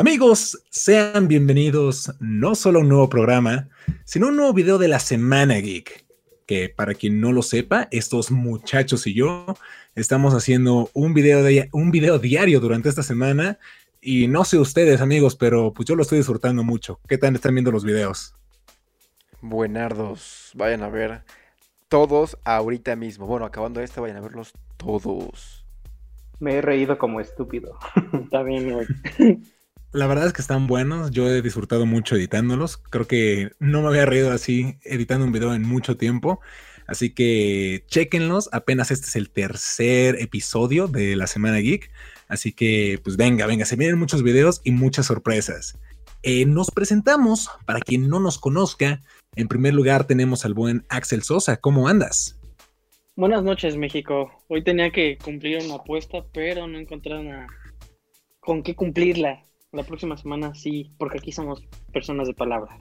Amigos, sean bienvenidos no solo a un nuevo programa, sino a un nuevo video de la Semana Geek. Que para quien no lo sepa, estos muchachos y yo estamos haciendo un video, de, un video diario durante esta semana. Y no sé ustedes, amigos, pero pues yo lo estoy disfrutando mucho. ¿Qué tal están viendo los videos? Buenardos, vayan a ver todos ahorita mismo. Bueno, acabando este, vayan a verlos todos. Me he reído como estúpido. También, güey. La verdad es que están buenos. Yo he disfrutado mucho editándolos. Creo que no me había reído así editando un video en mucho tiempo. Así que chequenlos. Apenas este es el tercer episodio de la Semana Geek. Así que, pues venga, venga, se vienen muchos videos y muchas sorpresas. Eh, nos presentamos, para quien no nos conozca, en primer lugar tenemos al buen Axel Sosa. ¿Cómo andas? Buenas noches, México. Hoy tenía que cumplir una apuesta, pero no encontré nada con qué cumplirla. La próxima semana sí, porque aquí somos personas de palabra.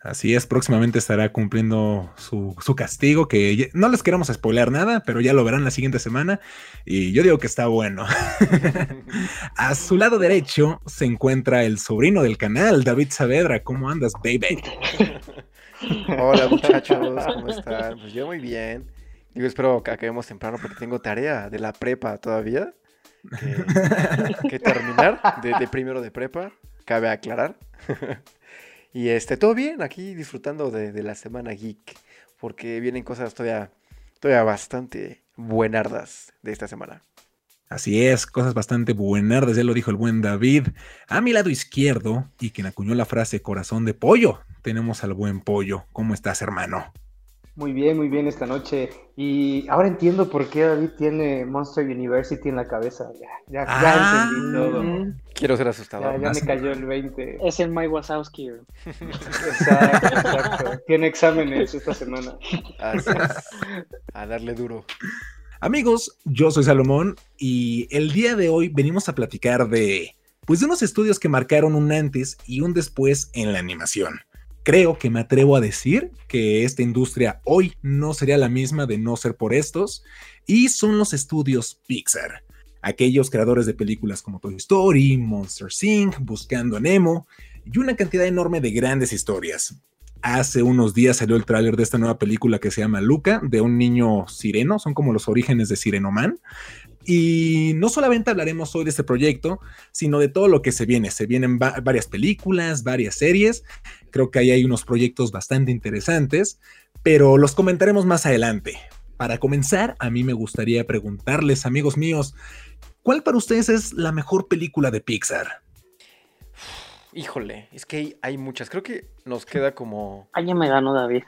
Así es, próximamente estará cumpliendo su, su, castigo, que no les queremos spoiler nada, pero ya lo verán la siguiente semana. Y yo digo que está bueno. A su lado derecho se encuentra el sobrino del canal, David Saavedra. ¿Cómo andas, baby? Hola muchachos, ¿cómo están? Pues yo muy bien. Yo espero que acabemos temprano porque tengo tarea de la prepa todavía. Que, terminar de, de, primero de prepa, cabe aclarar. y este, todo bien, aquí disfrutando de, de, la semana geek, porque vienen cosas todavía, todavía bastante buenardas de esta semana. Así es, cosas bastante buenardas, ya lo dijo el buen David. A mi lado izquierdo, y quien acuñó la frase corazón de pollo, tenemos al buen pollo. ¿Cómo estás, hermano? Muy bien, muy bien esta noche. Y ahora entiendo por qué David tiene Monster University en la cabeza. Ya, ya, ah, ya entendí todo. Quiero ser asustado. Ya, ya me cayó el 20. Es el Mike Wazowski. Exacto, exacto. Tiene exámenes esta semana. Así es. A darle duro. Amigos, yo soy Salomón y el día de hoy venimos a platicar de, pues, de unos estudios que marcaron un antes y un después en la animación creo que me atrevo a decir que esta industria hoy no sería la misma de no ser por estos, y son los estudios Pixar. Aquellos creadores de películas como Toy Story, Monster Inc., Buscando a Nemo, y una cantidad enorme de grandes historias. Hace unos días salió el tráiler de esta nueva película que se llama Luca, de un niño sireno, son como los orígenes de Sirenoman. Y no solamente hablaremos hoy de este proyecto, sino de todo lo que se viene. Se vienen va varias películas, varias series. Creo que ahí hay unos proyectos bastante interesantes, pero los comentaremos más adelante. Para comenzar, a mí me gustaría preguntarles, amigos míos, ¿cuál para ustedes es la mejor película de Pixar? Híjole, es que hay, muchas. Creo que nos queda como. Ay, ya me ganó David.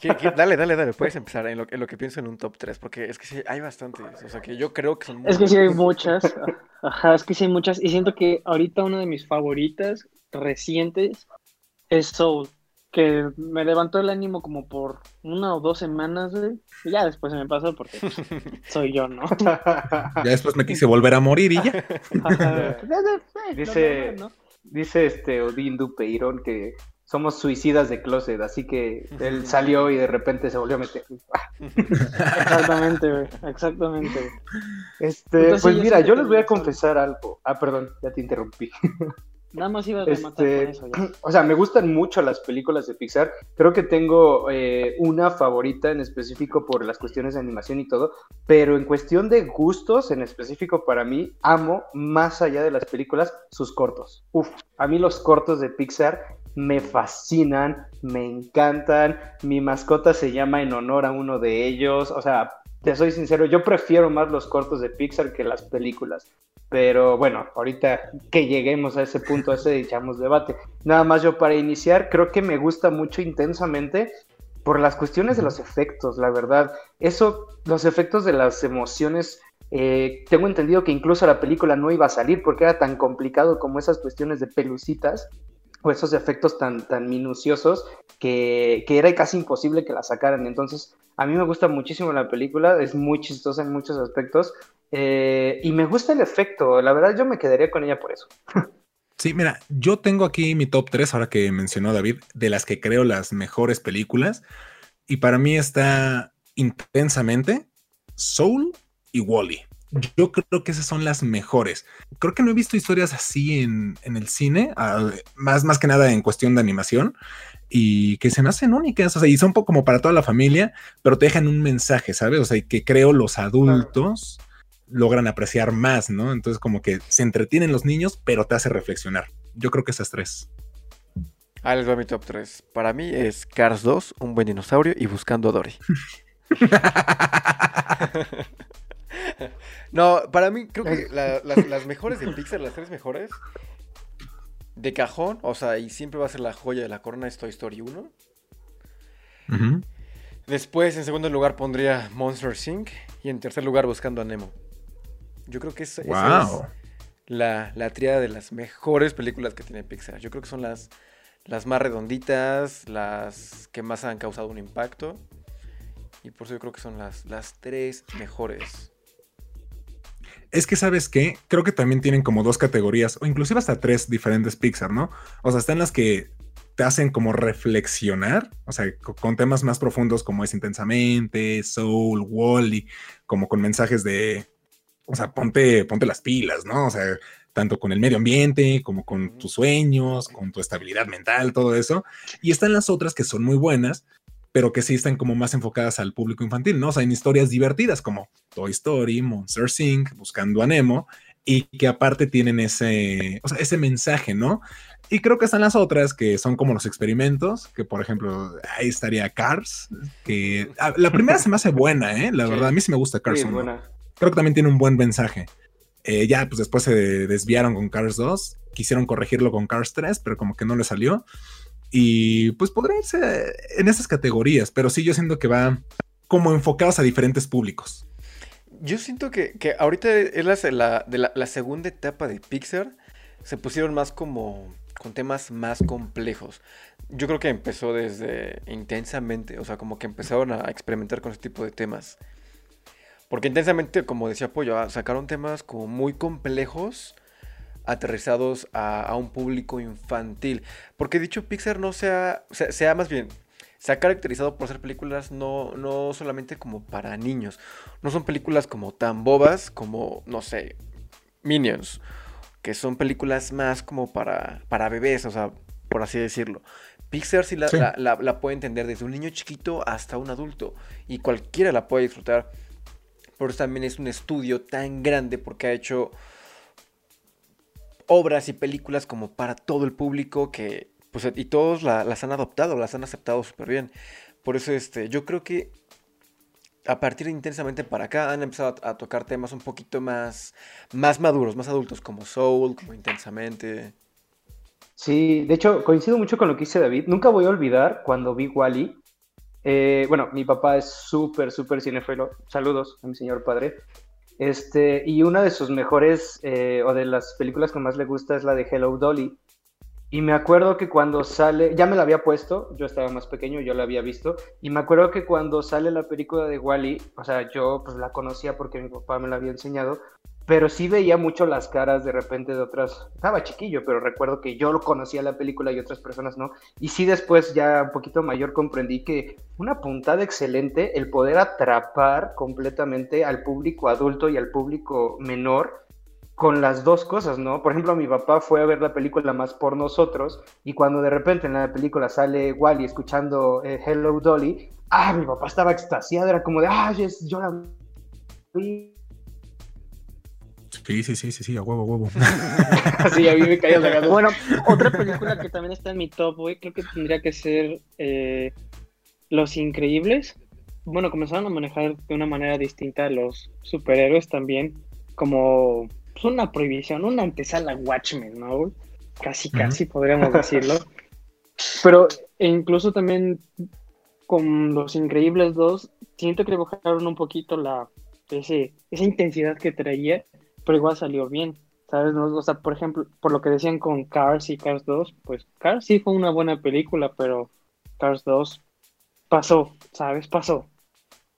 ¿Qué, qué? Dale, dale, dale. Puedes empezar en lo, en lo, que pienso en un top 3, porque es que sí, hay bastantes. O sea, que yo creo que son Es que sí hay muchas. Ajá, es que sí hay muchas. Y siento que ahorita una de mis favoritas recientes es Soul. Que me levantó el ánimo como por una o dos semanas, güey. Y ya después se me pasó porque pues, soy yo, ¿no? Ya después me quise volver a morir y ya. Dice, dice este Odín Dupeirón que somos suicidas de closet, así que él salió y de repente se volvió a meter. exactamente, güey, exactamente. Este, Entonces, pues mira, yo les voy a confesar algo. Ah, perdón, ya te interrumpí. Nada más iba a rematar este, con eso. Ya. O sea, me gustan mucho las películas de Pixar. Creo que tengo eh, una favorita en específico por las cuestiones de animación y todo. Pero en cuestión de gustos, en específico para mí, amo más allá de las películas sus cortos. Uf, a mí los cortos de Pixar me fascinan, me encantan. Mi mascota se llama en honor a uno de ellos. O sea, te soy sincero, yo prefiero más los cortos de Pixar que las películas. Pero bueno, ahorita que lleguemos a ese punto, a ese echamos debate. Nada más yo para iniciar, creo que me gusta mucho intensamente por las cuestiones de los efectos, la verdad. Eso, los efectos de las emociones, eh, tengo entendido que incluso la película no iba a salir porque era tan complicado como esas cuestiones de pelucitas o esos efectos tan, tan minuciosos que, que, era casi imposible que la sacaran. Entonces, a mí me gusta muchísimo la película, es muy chistosa en muchos aspectos eh, y me gusta el efecto, la verdad yo me quedaría con ella por eso. Sí, mira, yo tengo aquí mi top 3, ahora que mencionó David, de las que creo las mejores películas. Y para mí está intensamente Soul y Wally. -E. Yo creo que esas son las mejores. Creo que no he visto historias así en, el cine, más, más que nada en cuestión de animación, y que se me hacen únicas, o sea, y son un poco como para toda la familia, pero te dejan un mensaje, ¿sabes? O sea, que creo los adultos logran apreciar más, ¿no? Entonces como que se entretienen los niños, pero te hace reflexionar. Yo creo que esas tres. Les va mi top 3. Para mí es Cars 2, Un buen dinosaurio y Buscando a Dory. no, para mí creo que las, mejores de Pixar, las tres mejores, de cajón, o sea, y siempre va a ser la joya de la corona es Toy Story 1. Después, en segundo lugar, pondría Monster Inc. Y en tercer lugar, Buscando a Nemo. Yo creo que esa, es la, la triada de las mejores películas que tiene Pixar. Yo creo que son las, las más redonditas, las que más han causado un impacto. Y por eso yo creo que son las, las tres mejores. Es que, ¿sabes qué? Creo que también tienen como dos categorías, o inclusive hasta tres diferentes Pixar, ¿no? O sea, están las que te hacen como reflexionar, o sea, con temas más profundos como es Intensamente, Soul, Wally, como con mensajes de, o sea, ponte, ponte las pilas, ¿no? O sea, tanto con el medio ambiente, como con tus sueños, con tu estabilidad mental, todo eso. Y están las otras que son muy buenas, pero que sí están como más enfocadas al público infantil, ¿no? O sea, en historias divertidas como Toy Story, Monster Inc., Buscando a Nemo, y que aparte tienen ese, o sea, ese mensaje, ¿no? Y creo que están las otras que son como los experimentos, que por ejemplo, ahí estaría Cars, que ah, la primera se me hace buena, ¿eh? La verdad, a mí sí me gusta Cars. Creo que también tiene un buen mensaje. Eh, ya, pues después se desviaron con Cars 2, quisieron corregirlo con Cars 3, pero como que no le salió. Y pues podría irse en esas categorías, pero sí yo siento que va como enfocados a diferentes públicos. Yo siento que, ahorita es la, la, segunda etapa de Pixar. Se pusieron más como con temas más complejos. Yo creo que empezó desde intensamente, o sea, como que empezaron a experimentar con ese tipo de temas. Porque intensamente, como decía Pollo, ah, sacaron temas como muy complejos aterrizados a, un público infantil. Porque dicho Pixar no sea, sea, más bien, se ha caracterizado por ser películas no, no solamente como para niños. No son películas como tan bobas como, no sé, Minions. Que son películas más como para, para bebés, o sea, por así decirlo. Pixar sí, La, la, puede entender desde un niño chiquito hasta un adulto. Y cualquiera la puede disfrutar. Por eso también es un estudio tan grande porque ha hecho obras y películas como para todo el público que, pues, y todos las han adoptado, las han aceptado súper bien. Por eso, este, yo creo que a partir de Intensamente para acá han empezado a, tocar temas un poquito más, más maduros, más adultos, como Soul, como Intensamente. Sí, de hecho, coincido mucho con lo que dice David. Nunca voy a olvidar cuando vi Wally. Eh, bueno, mi papá es súper, súper cinéfilo. Saludos a mi señor padre. Este, y una de sus mejores, eh, o de las películas que más le gusta es la de Hello Dolly. Y me acuerdo que cuando sale, ya me la había puesto, yo estaba más pequeño, yo la había visto, y me acuerdo que cuando sale la película de Wally, o sea, yo pues la conocía porque mi papá me la había enseñado, pero sí veía mucho las caras de repente de otras, estaba chiquillo, pero recuerdo que yo lo conocía la película y otras personas no, y sí después ya un poquito mayor comprendí que una puntada excelente el poder atrapar completamente al público adulto y al público menor con las dos cosas, ¿no? Por ejemplo, mi papá fue a ver la película más por nosotros y cuando de repente en la película sale Wally escuchando eh, Hello Dolly, ah, mi papá estaba extasiado, era como de, ah, yo la vi Sí, sí, sí, sí, sí, a huevo, a huevo. sí, a mí me caía la Bueno, otra película que también está en mi top, güey, creo que tendría que ser eh, Los Increíbles. Bueno, comenzaron a manejar de una manera distinta a los superhéroes también, como pues, una prohibición, una antesala Watchmen, ¿no? Casi, casi podríamos decirlo. Pero incluso también con Los Increíbles 2, siento que le bajaron un poquito la, ese, esa intensidad que traía pero igual salió bien, ¿sabes? O sea, por ejemplo, por lo que decían con Cars y Cars 2, pues Cars sí fue una buena película, pero Cars 2 pasó, ¿sabes? Pasó.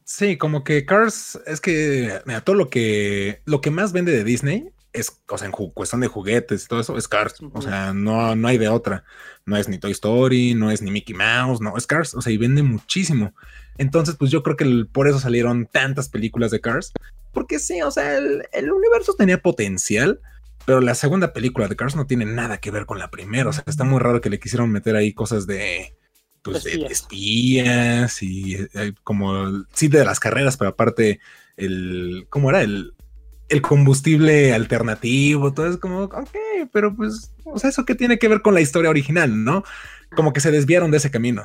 Sí, como que Cars es que, mira, todo lo que, lo que más vende de Disney es, o sea, en cuestión de juguetes y todo eso, es Cars. O sea, no, no hay de otra. No es ni Toy Story, no es ni Mickey Mouse, no, es Cars. O sea, y vende muchísimo. Entonces, pues yo creo que por eso salieron tantas películas de Cars porque sí, o sea, el, el universo tenía potencial, pero la segunda película de Cars no tiene nada que ver con la primera. O sea, está muy raro que le quisieron meter ahí cosas de, pues, de Espías. espías y eh, como, el- sí, de las carreras, pero aparte, el, ¿cómo era? El, el combustible alternativo, todo es como, ok, pero pues, o sea, ¿eso qué tiene que ver con la historia original, no? Como que se desviaron de ese camino.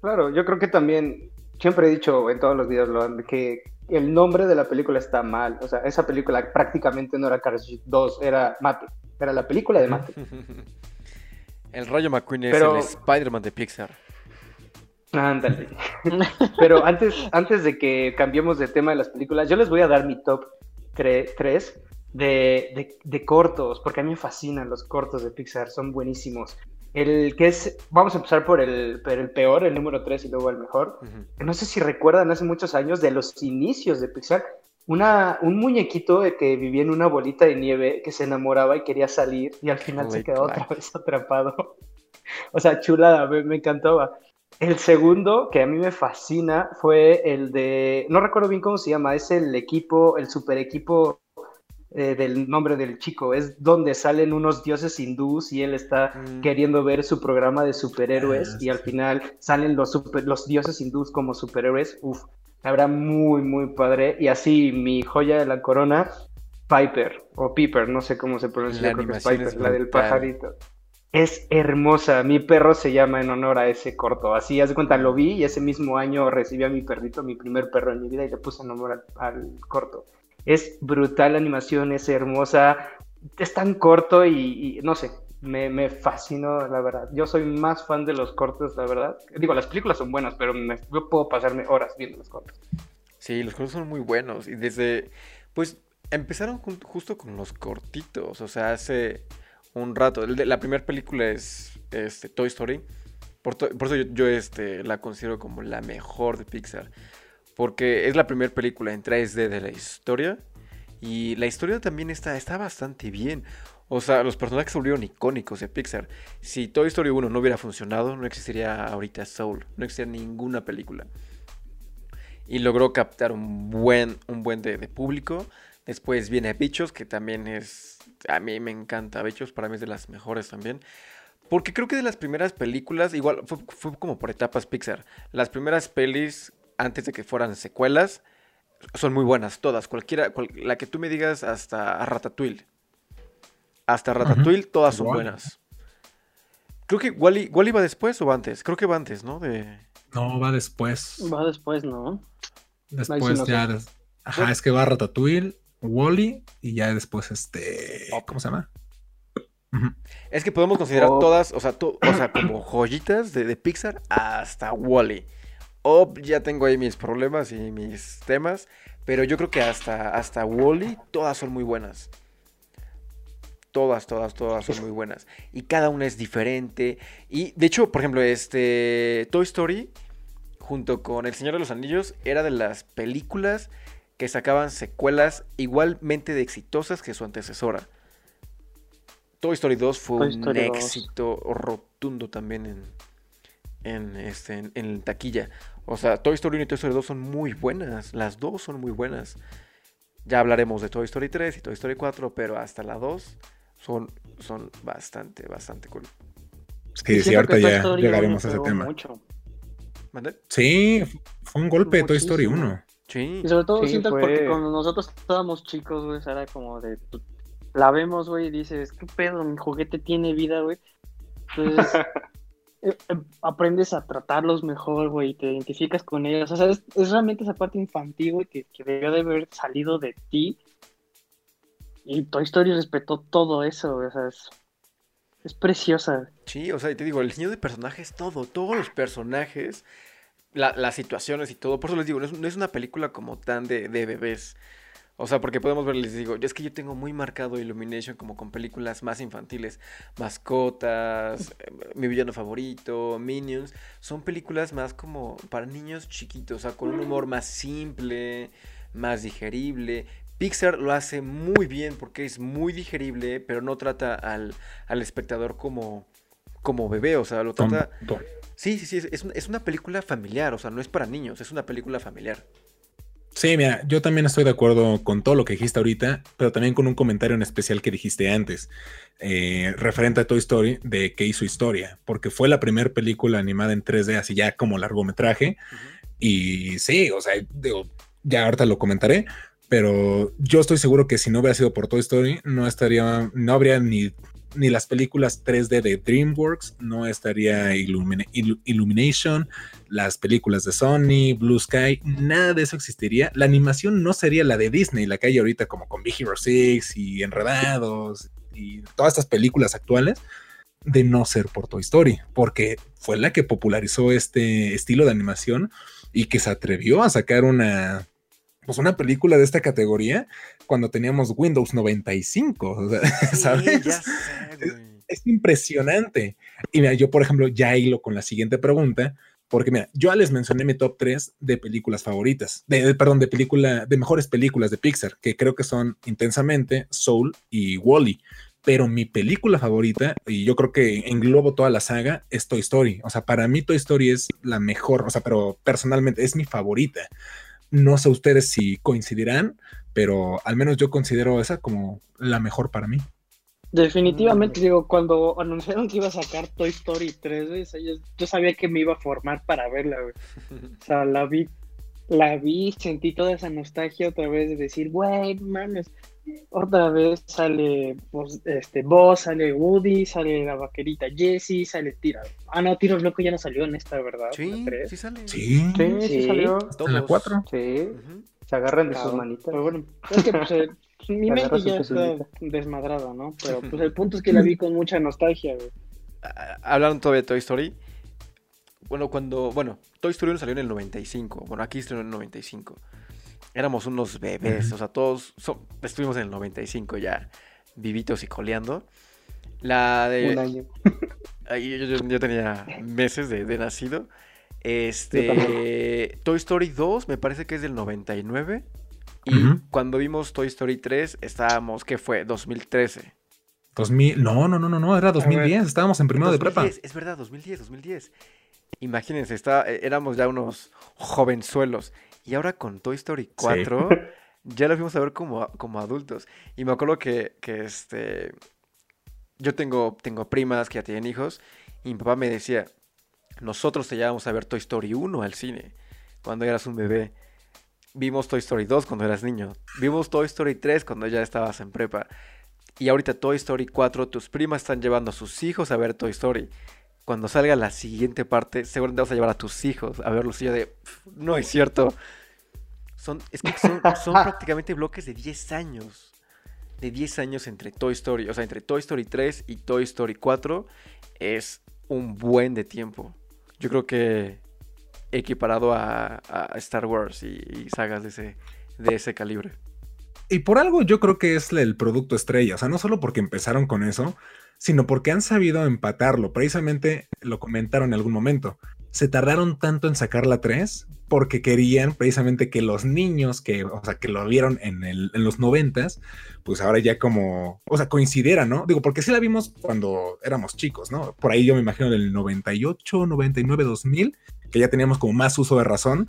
Claro, yo creo que también, siempre he dicho en todos los videos lo- que el nombre de la película está mal. O sea, esa película prácticamente no era Cars 2, era Mate. Era la película de Mate. El Rayo McQueen es Pero- el Spider-Man de Pixar. Ándale. Pero antes, antes de que cambiemos de tema de las películas, yo les voy a dar mi top 3 de, de- de cortos, porque a mí me fascinan los cortos de Pixar, son buenísimos. El que es, vamos a empezar por el, por el peor, el número 3 y luego el mejor. Ujú. no sé si recuerdan hace muchos años de los inicios de Pixar, una, un muñequito que vivía en una bolita de nieve que se enamoraba y quería salir y al final se quedó otra vez atrapado. O sea, chulada, me, me encantaba. El segundo que a mí me fascina fue el de, no recuerdo bien cómo se llama, es el equipo, el super equipo eh, del nombre del chico, es donde salen unos dioses hindús y él está Mm. queriendo ver su programa de superhéroes Ah, y al final salen los, super- los dioses hindús como superhéroes. Uf, habrá muy, muy padre. Y así mi joya de la corona, Piper o Piper, no sé cómo se pronuncia, La creo que es Piper, es la del pajarito. Es hermosa, mi perro se llama en honor a ese corto. Así, haz de cuenta, lo vi y ese mismo año recibí a mi perrito, mi primer perro en mi vida, y le puse nombre al, al corto. Es brutal la animación, es hermosa, es tan corto y, no sé, me, me fascinó, la verdad. Yo soy más fan de los cortos, la verdad. Digo, las películas son buenas, pero me- yo puedo pasarme horas viendo los cortos. Sí, los cortos son muy buenos. Y desde. Pues empezaron justo con los cortitos. O sea, hace un rato. La primera película es este, Toy Story. Por, to- por eso yo, yo, este, la considero como la mejor de Pixar. Porque es la primera película en 3D de la historia. Y la historia también está, está bastante bien. O sea, los personajes se volvieron icónicos de Pixar. Si Toy Story 1 no hubiera funcionado, no existiría ahorita Soul. No existiría ninguna película y logró captar un buen, un buen de, público. Después viene Bichos, que también es, a mí me encanta Bichos, para mí es de las mejores también. Porque creo que de las primeras películas, igual fue como por etapas Pixar. Las primeras pelis, antes de que fueran secuelas, son muy buenas, todas. Cualquiera, cual- la que tú me digas hasta Ratatouille. Hasta Ratatouille, todas son buenas. Creo que Wally, Wally va después o va antes. Creo que va antes, ¿no? De... No, va después. Va después, ¿no? Después no ya. des- Ajá, es que va Ratatouille, Wally y ya después este. ¿Cómo se llama? Es que podemos considerar todas, o sea, to- o sea, como joyitas de, de Pixar hasta Wally. Up ya tengo ahí mis problemas y mis temas, pero yo creo que hasta, hasta Wally todas son muy buenas. Todas, todas, todas son muy buenas. Y cada una es diferente. Y de hecho, por ejemplo, este Toy Story, junto con El Señor de los Anillos, era de las películas que sacaban secuelas igualmente de exitosas que su antecesora. Toy Story 2 fue Toy un Story 2. éxito rotundo también en, en, este, en, en taquilla. O sea, Toy Story 1 y Toy Story 2 son muy buenas. Las dos son muy buenas. Ya hablaremos de Toy Story 3 y Toy Story 4, pero hasta la 2 son, son bastante, bastante cool. Sí, sí, ahorita ya llegaremos a ese tema. mucho. Sí, fue un golpe de Toy Story Muchísimo. 1. Sí. Y sobre todo Sí, siento fue- porque cuando nosotros estábamos chicos, güey, era como de... pues, La vemos, güey, y dices, ¿qué pedo? Mi juguete tiene vida, güey. Entonces, aprendes a tratarlos mejor, güey, te identificas con ellos. O sea, es, es realmente esa parte infantil, que, que debió de haber salido de ti. Y Toy Story respetó todo eso, o sea, es, es preciosa. Sí, o sea, y te digo, el diseño de personajes, todo, todos los personajes, la- las situaciones y todo. Por eso les digo, no es, no es una película como tan de, de bebés. O sea, porque podemos ver, les digo, es que yo tengo muy marcado Illumination como con películas más infantiles. Mascotas, eh, mi villano favorito, Minions. Son películas más como para niños chiquitos, o sea, con un humor más simple, más digerible. Pixar lo hace muy bien porque es muy digerible, pero no trata al, al espectador como, como bebé, o sea, lo trata... Sí, sí, sí, es, es una película familiar, o sea, no es para niños, es una película familiar. Sí, mira, yo también estoy de acuerdo con todo lo que dijiste ahorita, pero también con un comentario en especial que dijiste antes, eh, referente a Toy Story, de que hizo historia, porque fue la primera película animada en 3D, así ya como largometraje. Y sí, o sea, digo, ya ahorita lo comentaré, pero yo estoy seguro que si no hubiera sido por Toy Story, no estaría, no habría ni ni las películas 3D de DreamWorks, no estaría Illumination, las películas de Sony, Blue Sky, nada de eso existiría. La animación no sería la de Disney, la que hay ahorita como con Big Hero 6 y Enredados y todas estas películas actuales, de no ser por Toy Story, porque fue la que popularizó este estilo de animación y que se atrevió a sacar una pues una película de esta categoría cuando teníamos Windows 95, ¿sabes? es, impresionante. Y mira, yo por ejemplo ya hilo con la siguiente pregunta, porque mira, yo les mencioné mi top 3 de películas favoritas, de, perdón, de película, de mejores películas de Pixar, que creo que son Intensamente, Soul y Wally. Pero mi película favorita, y yo creo que englobo toda la saga, es Toy Story. O sea, para mí Toy Story es la mejor, o sea, pero personalmente es mi favorita. No sé ustedes si coincidirán, pero al menos yo considero esa como la mejor para mí. Definitivamente, digo, cuando anunciaron que iba a sacar Toy Story 3, yo, sabía que me iba a formar para verla, güey. O sea, la vi, la vi, sentí toda esa nostalgia otra vez de decir, güey, mames, otra vez sale pues, este Boss, sale Woody, sale la vaquerita Jessie, sale Tira. Ah, no, Tiros Loco ya no salió en esta, ¿verdad? Sí, sí sale. Sí, sí, sí, salió. En la 4. Sí. Se agarran de sus manitas. Pero bueno, es que pues, eh, mi mente ya está desmadrada, ¿no? Pero pues el punto es que la vi con mucha nostalgia, güey. Hablando todavía de Toy Story. Bueno, cuando. Bueno, Toy Story salió en el 95. Bueno, aquí estuvo en el 95 éramos unos bebés, o sea, todos estuvimos en el 95 ya vivitos y coleando. La de... Un año. yo, tenía meses de, nacido. Este... Toy Story 2 me parece que es del 99. Y cuando vimos Toy Story 3 estábamos, ¿qué fue? 2013. 2000, no, no, no, no, no, era 2010, estábamos en primero de prepa. Es verdad, 2010, 2010. Imagínense, está, eh, éramos ya unos jovenzuelos. Y ahora con Toy Story 4, ya lo fuimos a ver como, como adultos. Y me acuerdo que, que este. Yo tengo, tengo primas que ya tienen hijos. Y mi papá me decía: Nosotros te llevamos a ver Toy Story 1 al cine. Cuando eras un bebé. Vimos Toy Story 2 cuando eras niño. Vimos Toy Story 3 cuando ya estabas en prepa. Y ahorita Toy Story 4, tus primas están llevando a sus hijos a ver Toy Story cuando salga la siguiente parte, seguramente vas a llevar a tus hijos a verlo. Y yo de, no es cierto. Son, es que son, prácticamente bloques de 10 años. De 10 años entre Toy Story. O sea, entre Toy Story 3 y Toy Story 4 es un buen de tiempo. Yo creo que equiparado a, Star Wars y, sagas de ese, de ese calibre. Y por algo yo creo que es el producto estrella. O sea, no solo porque empezaron con eso, sino porque han sabido empatarlo. Precisamente lo comentaron en algún momento. Se tardaron tanto en sacar la 3 porque querían precisamente que los niños que, o sea, que lo vieron en, el, en los noventas, pues ahora ya como, o sea, coincidieran, ¿no? Digo, porque sí la vimos cuando éramos chicos, ¿no? Por ahí yo me imagino del 98, 99, 2000, que ya teníamos como más uso de razón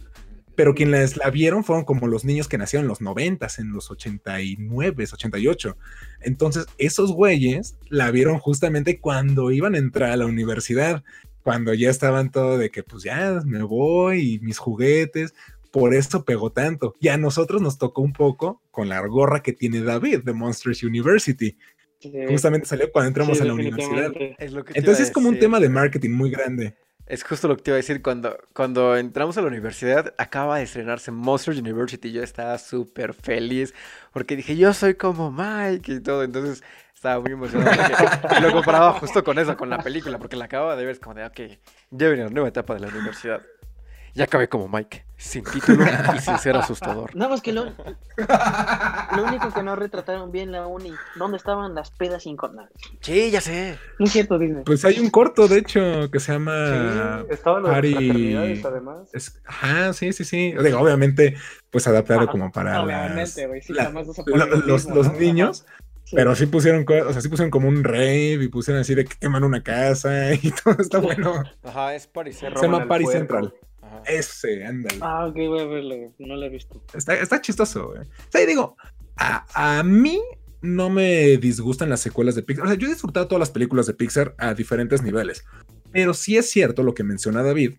pero quienes la vieron fueron como los niños que nacieron en los 90, en los 89, 88. Entonces, esos güeyes la vieron justamente cuando iban a entrar a la universidad, cuando ya estaban todo de que pues ya me voy y mis juguetes, por eso pegó tanto. Y a nosotros nos tocó un poco con la gorra que tiene David de Monsters University. Justamente salió cuando entramos a la universidad. Entonces es como un tema de marketing muy grande. Es justo lo que te iba a decir. Cuando, cuando entramos a la universidad, acaba de estrenarse Monsters University. Yo estaba súper feliz porque dije, yo soy como Mike y todo. Entonces estaba muy emocionado. y lo comparaba justo con eso, con la película, porque la acababa de ver. Es como de, ok, ya viene la nueva etapa de la universidad. Ya acabé como Mike, sin título y sin ser asustador. Nada más que lo, lo único que no retrataron bien la uni, ¿dónde estaban las pedas sin cornar? Sí, ya sé. No es cierto, Disney. Pues hay un corto, de hecho, que se llama sí, estaba lo de además. Es... Ajá, sí, sí, sí. Digo, obviamente, pues adaptado como para las... sí, la... los, los niños. Pero sí pusieron, o sea, sí pusieron como un rave y pusieron así de que queman una casa y todo está bueno. Ajá, es Paris Central. Se llama Paris Central. Ese, ándale. Ah, ok, voy a verlo, no lo he visto. Está, está chistoso, güey. O sea, y digo, a, a mí no me disgustan las secuelas de Pixar. O sea, yo he disfrutado todas las películas de Pixar a diferentes niveles. Pero sí es cierto lo que menciona David,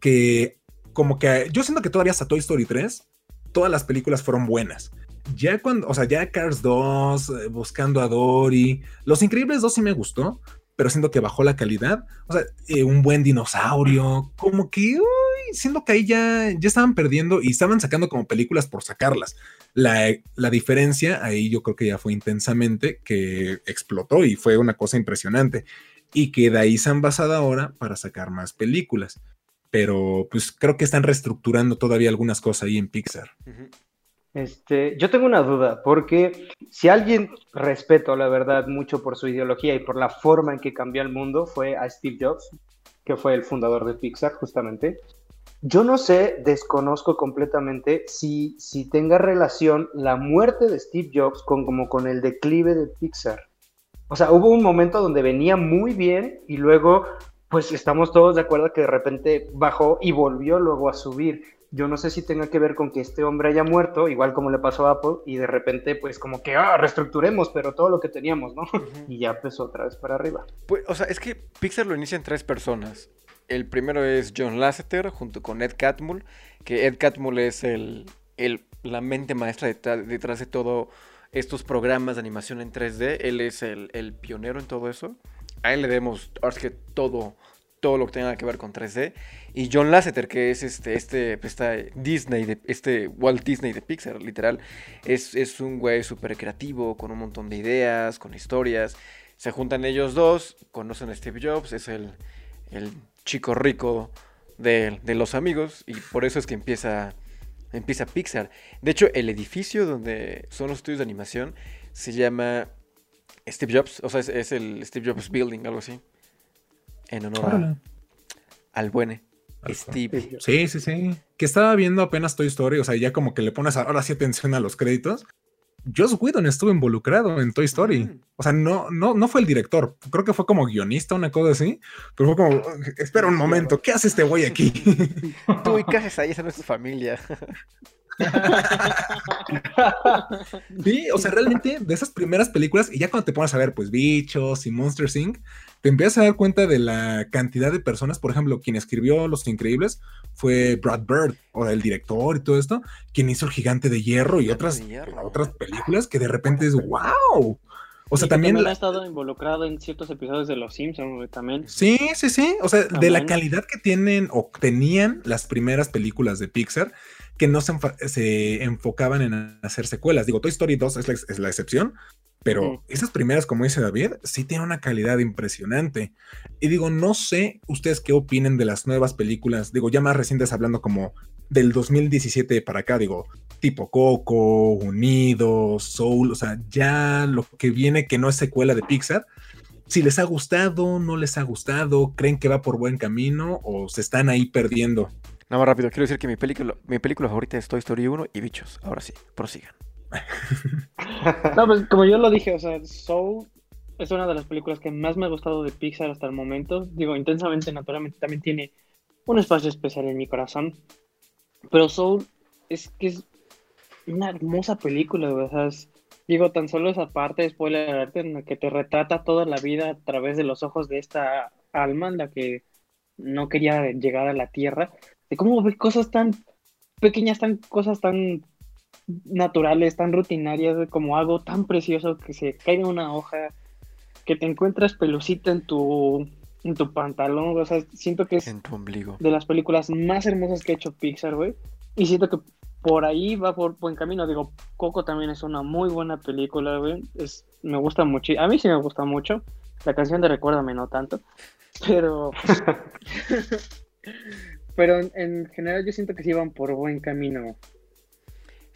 que como que yo siento que todavía hasta Toy Story 3, todas las películas fueron buenas. Ya cuando, o sea, ya Cars 2, eh, Buscando a Dory, Los Increíbles 2 sí me gustó, pero siento que bajó la calidad. O sea, eh, un buen dinosaurio, como que, uy, siento que ahí ya, ya estaban perdiendo y estaban sacando como películas por sacarlas. La, la diferencia ahí yo creo que ya fue intensamente que explotó y fue una cosa impresionante. Y que de ahí se han basado ahora para sacar más películas. Pero pues creo que están reestructurando todavía algunas cosas ahí en Pixar. Ujú. Este, yo tengo una duda, porque si alguien respeto, la verdad, mucho por su ideología y por la forma en que cambió el mundo, fue a Steve Jobs, que fue el fundador de Pixar, justamente. Yo no sé, desconozco completamente si, si tenga relación la muerte de Steve Jobs con, como con el declive de Pixar. O sea, hubo un momento donde venía muy bien y luego, pues estamos todos de acuerdo que de repente bajó y volvió luego a subir. Yo no sé si tenga que ver con que este hombre haya muerto, igual como le pasó a Apple, y de repente, pues como que, ah, reestructuremos, pero todo lo que teníamos, ¿no? Y ya empezó otra vez para arriba. Pues, o sea, es que Pixar lo inicia en tres personas. El primero es John Lasseter junto con Ed Catmull, que Ed Catmull es el, el- la mente maestra detrás, detrás de todos estos programas de animación en 3D. Él es el, el pionero en todo eso. A él le demos, ahora sí que todo, todo lo que tenga que ver con 3D. Y John Lasseter, que es este, este, Disney, este Walt Disney de Pixar, literal. Es, es un güey súper creativo, con un montón de ideas, con historias. Se juntan ellos dos, conocen a Steve Jobs, es el, el chico rico de, de los amigos y por eso es que empieza, empieza Pixar. De hecho, el edificio donde son los estudios de animación se llama Steve Jobs, o sea, es el Steve Jobs Building, algo así. En honor a- al buene. Al Steve. Sí, sí, sí. Que estaba viendo apenas Toy Story, o sea, ya como que le pones ahora sí atención a los créditos. Joss Whedon estuvo involucrado en Toy Story. Mm. O sea, no, no, no fue el director. Creo que fue como guionista, una cosa así. Pero fue como, espera un momento, ¿qué hace este güey aquí? Tú y qué haces ahí, esa no es tu familia. Sí, o sea, realmente de esas primeras películas, y ya cuando te pones a ver, pues, bichos y Monsters Inc., te empiezas a dar cuenta de la cantidad de personas, por ejemplo, quien escribió Los Increíbles fue Brad Bird, o el director y todo esto, quien hizo El Gigante de Hierro y otras, de Hierro. otras películas que de repente es wow. O sea, Y también... ha la- estado involucrado en ciertos episodios de Los Simpsons, también. Sí, sí, sí. O sea, de la También. calidad que tienen o tenían las primeras películas de Pixar, que no se, enfa- se enfocaban en hacer secuelas. Digo, Toy Story 2 es la, ex- es la excepción, pero esas primeras, como dice David, sí tienen una calidad impresionante. Y digo, no sé ustedes qué opinen de las nuevas películas, digo, ya más recientes hablando como del 2017 para acá, digo, tipo Coco, Unidos, Soul, o sea, ya lo que viene que no es secuela de Pixar, si les ha gustado, no les ha gustado, creen que va por buen camino o se están ahí perdiendo. Nada más rápido, quiero decir que mi película, mi película favorita es Toy Story 1 y Bichos. Ahora sí, prosigan. No, pues como yo lo dije, o sea, Soul es una de las películas que más me ha gustado de Pixar hasta el momento. Digo, intensamente, naturalmente, también tiene un espacio especial en mi corazón. Pero Soul es que es una hermosa película, o sea, es- digo, tan solo esa parte, spoiler alert, en la que te retrata toda la vida a través de los ojos de esta alma en la que no quería llegar a la Tierra, de cómo ve cosas tan pequeñas, tan cosas tan naturales, tan rutinarias, como algo tan precioso que se cae de una hoja, que te encuentras pelucita en tu, en tu pantalón, o sea, siento que es En tu ombligo. de las películas más hermosas que ha hecho Pixar, güey, y siento que por ahí va por buen camino, digo, Coco también es una muy buena película, güey, es, me gusta mucho, a mí sí me gusta mucho, la canción de Recuérdame no tanto, pero... Pero en, en general yo siento que sí van por buen camino.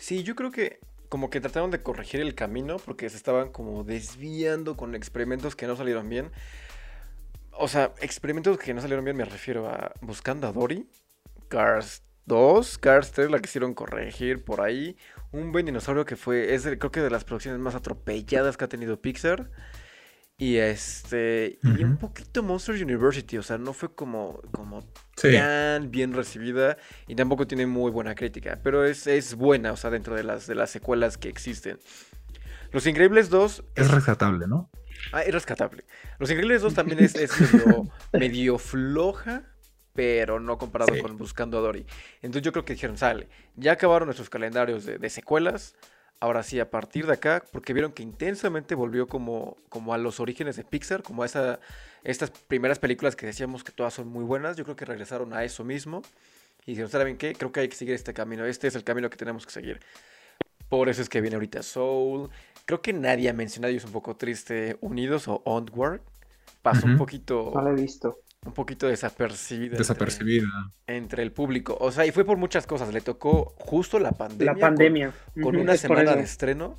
Sí, yo creo que como que trataron de corregir el camino porque se estaban como desviando con experimentos que no salieron bien. O sea, experimentos que no salieron bien me refiero a Buscando a Dory, Cars 2, Cars 3 la quisieron corregir por ahí. Un buen dinosaurio que fue, es creo que de las producciones más atropelladas que ha tenido Pixar. Y este. Y un poquito Monster University. O sea, no fue como, como tan bien recibida. Y tampoco tiene muy buena crítica. Pero es, es buena, o sea, dentro de las, de las secuelas que existen. Los Increíbles 2. Es rescatable, ¿no? Ah, es rescatable. Los Increíbles 2 también es, medio, floja, pero no comparado con Buscando a Dory. Entonces yo creo que dijeron, sale, ya acabaron nuestros calendarios de secuelas, Ahora sí, a partir de acá, porque vieron que intensamente volvió como, como a los orígenes de Pixar, como a esa, estas primeras películas que decíamos que todas son muy buenas, yo creo que regresaron a eso mismo. Y dijeron, ¿saben qué? Creo que hay que seguir este camino, este es el camino que tenemos que seguir. Por eso es que viene ahorita Soul. Creo que nadie ha mencionado, y es un poco triste, Unidos o Onward. Pasó un poquito... No lo he visto un poquito desapercibida. Desapercibida. Entre, el público. O sea, y fue por muchas cosas. Le tocó justo la pandemia. La pandemia. Con, una semana de estreno.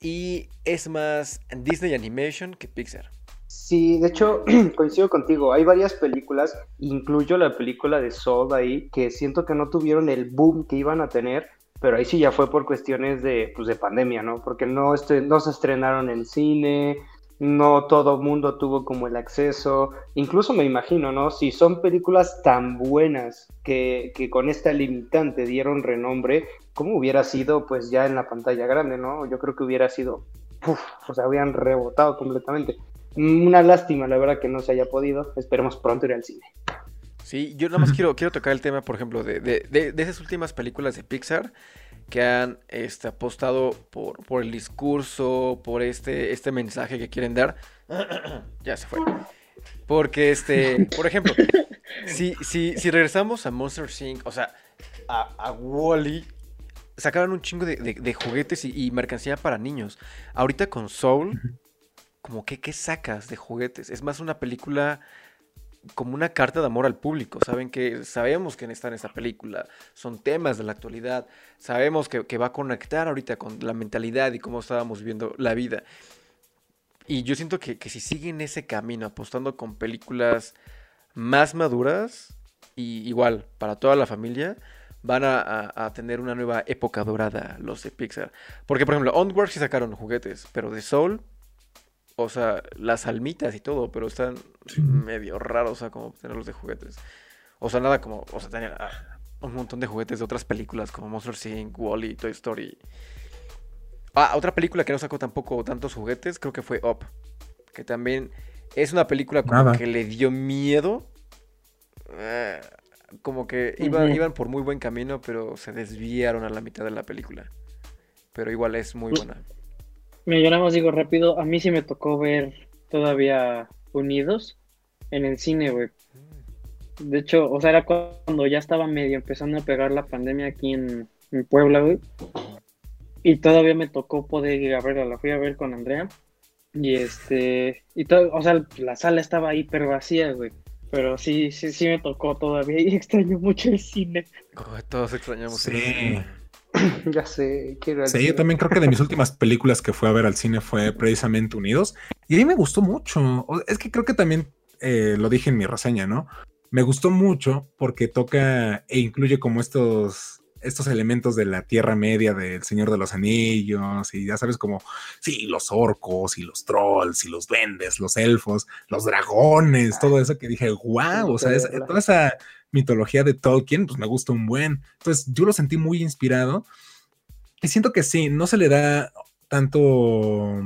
Y es más Disney Animation que Pixar. Sí, de hecho, coincido contigo. Hay varias películas, incluyo la película de Soul ahí, que siento que no tuvieron el boom que iban a tener, pero ahí sí ya fue por cuestiones de, pues, de pandemia, ¿no? Porque no, este, no se estrenaron en cine, no todo mundo tuvo como el acceso, incluso me imagino, ¿no? Si son películas tan buenas que, con esta limitante dieron renombre, ¿cómo hubiera sido pues ya en la pantalla grande, ¿no? Yo creo que hubiera sido, uf, o sea, habían rebotado completamente. Una lástima, la verdad, que no se haya podido. Esperemos pronto ir al cine. Sí, yo nada más quiero, quiero tocar el tema, por ejemplo, de, de, de esas últimas películas de Pixar que han este, apostado por, por el discurso, por este, este mensaje que quieren dar. ya se fue. Porque, este, por ejemplo, si, si, si regresamos a Monster Inc., o sea, a, a Wally, sacaron un chingo de, juguetes y, mercancía para niños. Ahorita con Soul, como que, ¿qué sacas de juguetes? Es más una película como una carta de amor al público. Saben que sabemos que está en esta película, son temas de la actualidad, sabemos que, va a conectar ahorita con la mentalidad y cómo estábamos viendo la vida. Y yo siento que, si siguen ese camino, apostando con películas más maduras, y igual para toda la familia, van a, tener una nueva época dorada los de Pixar. Porque, por ejemplo, Onward sí sacaron juguetes, pero de Soul o sea, las almitas y todo, pero están medio raros, o sea, como tenerlos de juguetes. O sea, nada como, o sea, tener ah, un montón de juguetes de otras películas como Monster Inc., Wally, Toy Story. Ah, otra película que no sacó tampoco tantos juguetes, creo que fue Up. Que también es una película como que le dio miedo. Eh, como que iban, iban por muy buen camino, pero se desviaron a la mitad de la película. Pero igual es muy buena. Mira, yo nada más digo rápido, a mí sí me tocó ver todavía Unidos en el cine, güey. De hecho, o sea, era cuando ya estaba medio empezando a pegar la pandemia aquí en, Puebla, güey. Y todavía me tocó poder ir a verla, la fui a ver con Andrea. Y este, y todo, o sea, la sala estaba hiper vacía, güey. Pero sí, sí, sí me tocó todavía y extraño mucho el cine. todos extrañamos sí. el cine. ya sé, quiero Sí, yo también creo que de mis últimas películas que fue a ver al cine fue precisamente Unidos. Y a mí me gustó mucho. Es que creo que también eh, lo dije en mi reseña, ¿no? Me gustó mucho porque toca e incluye como estos, estos elementos de la Tierra Media del Señor de los Anillos y ya sabes como, sí, los orcos y los trolls y los duendes, los elfos, los dragones, todo eso que dije, wow, o sea, es, toda esa mitología de Tolkien, pues me gusta un buen. Entonces yo lo sentí muy inspirado y siento que sí, no se le da tanto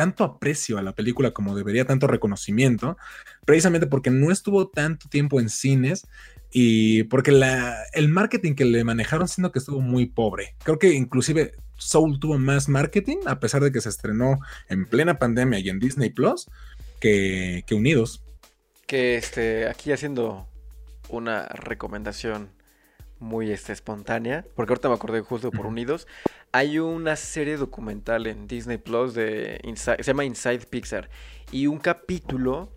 tanto aprecio a la película como debería, tanto reconocimiento, precisamente porque no estuvo tanto tiempo en cines y porque el marketing que le manejaron siento que estuvo muy pobre. Creo que inclusive Soul tuvo más marketing, a pesar de que se estrenó en plena pandemia y en Disney Plus, que, que Unidos. Que este, aquí haciendo una recomendación muy este, espontánea, porque ahorita me acordé justo por Unidos. Hay una serie documental en Disney Plus de se llama Inside Pixar y un capítulo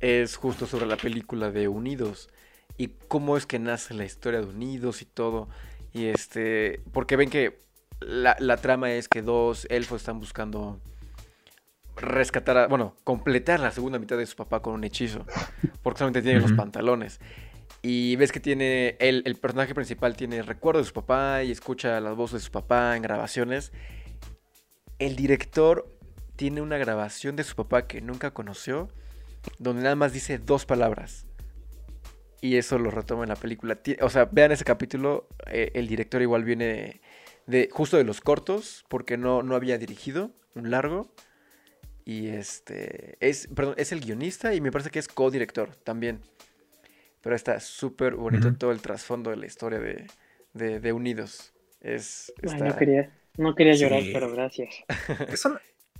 es justo sobre la película de Unidos y cómo es que nace la historia de Unidos y todo. Y este, porque ven que la, la trama es que dos elfos están buscando rescatar, bueno, completar la segunda mitad de su papá con un hechizo, porque solamente tiene los pantalones. Y ves que tiene, el, personaje principal tiene recuerdo de su papá y escucha las voces de su papá en grabaciones. El director tiene una grabación de su papá que nunca conoció, donde nada más dice dos palabras. Y eso lo retoma en la película. O sea, vean ese capítulo, eh, el director igual viene de, justo de los cortos, porque no, no había dirigido un largo. Y este, es, es el guionista y me parece que es co-director también. Pero está súper bonito todo el trasfondo de la historia de, de, Unidos. Es, no quería, no quería llorar, pero gracias.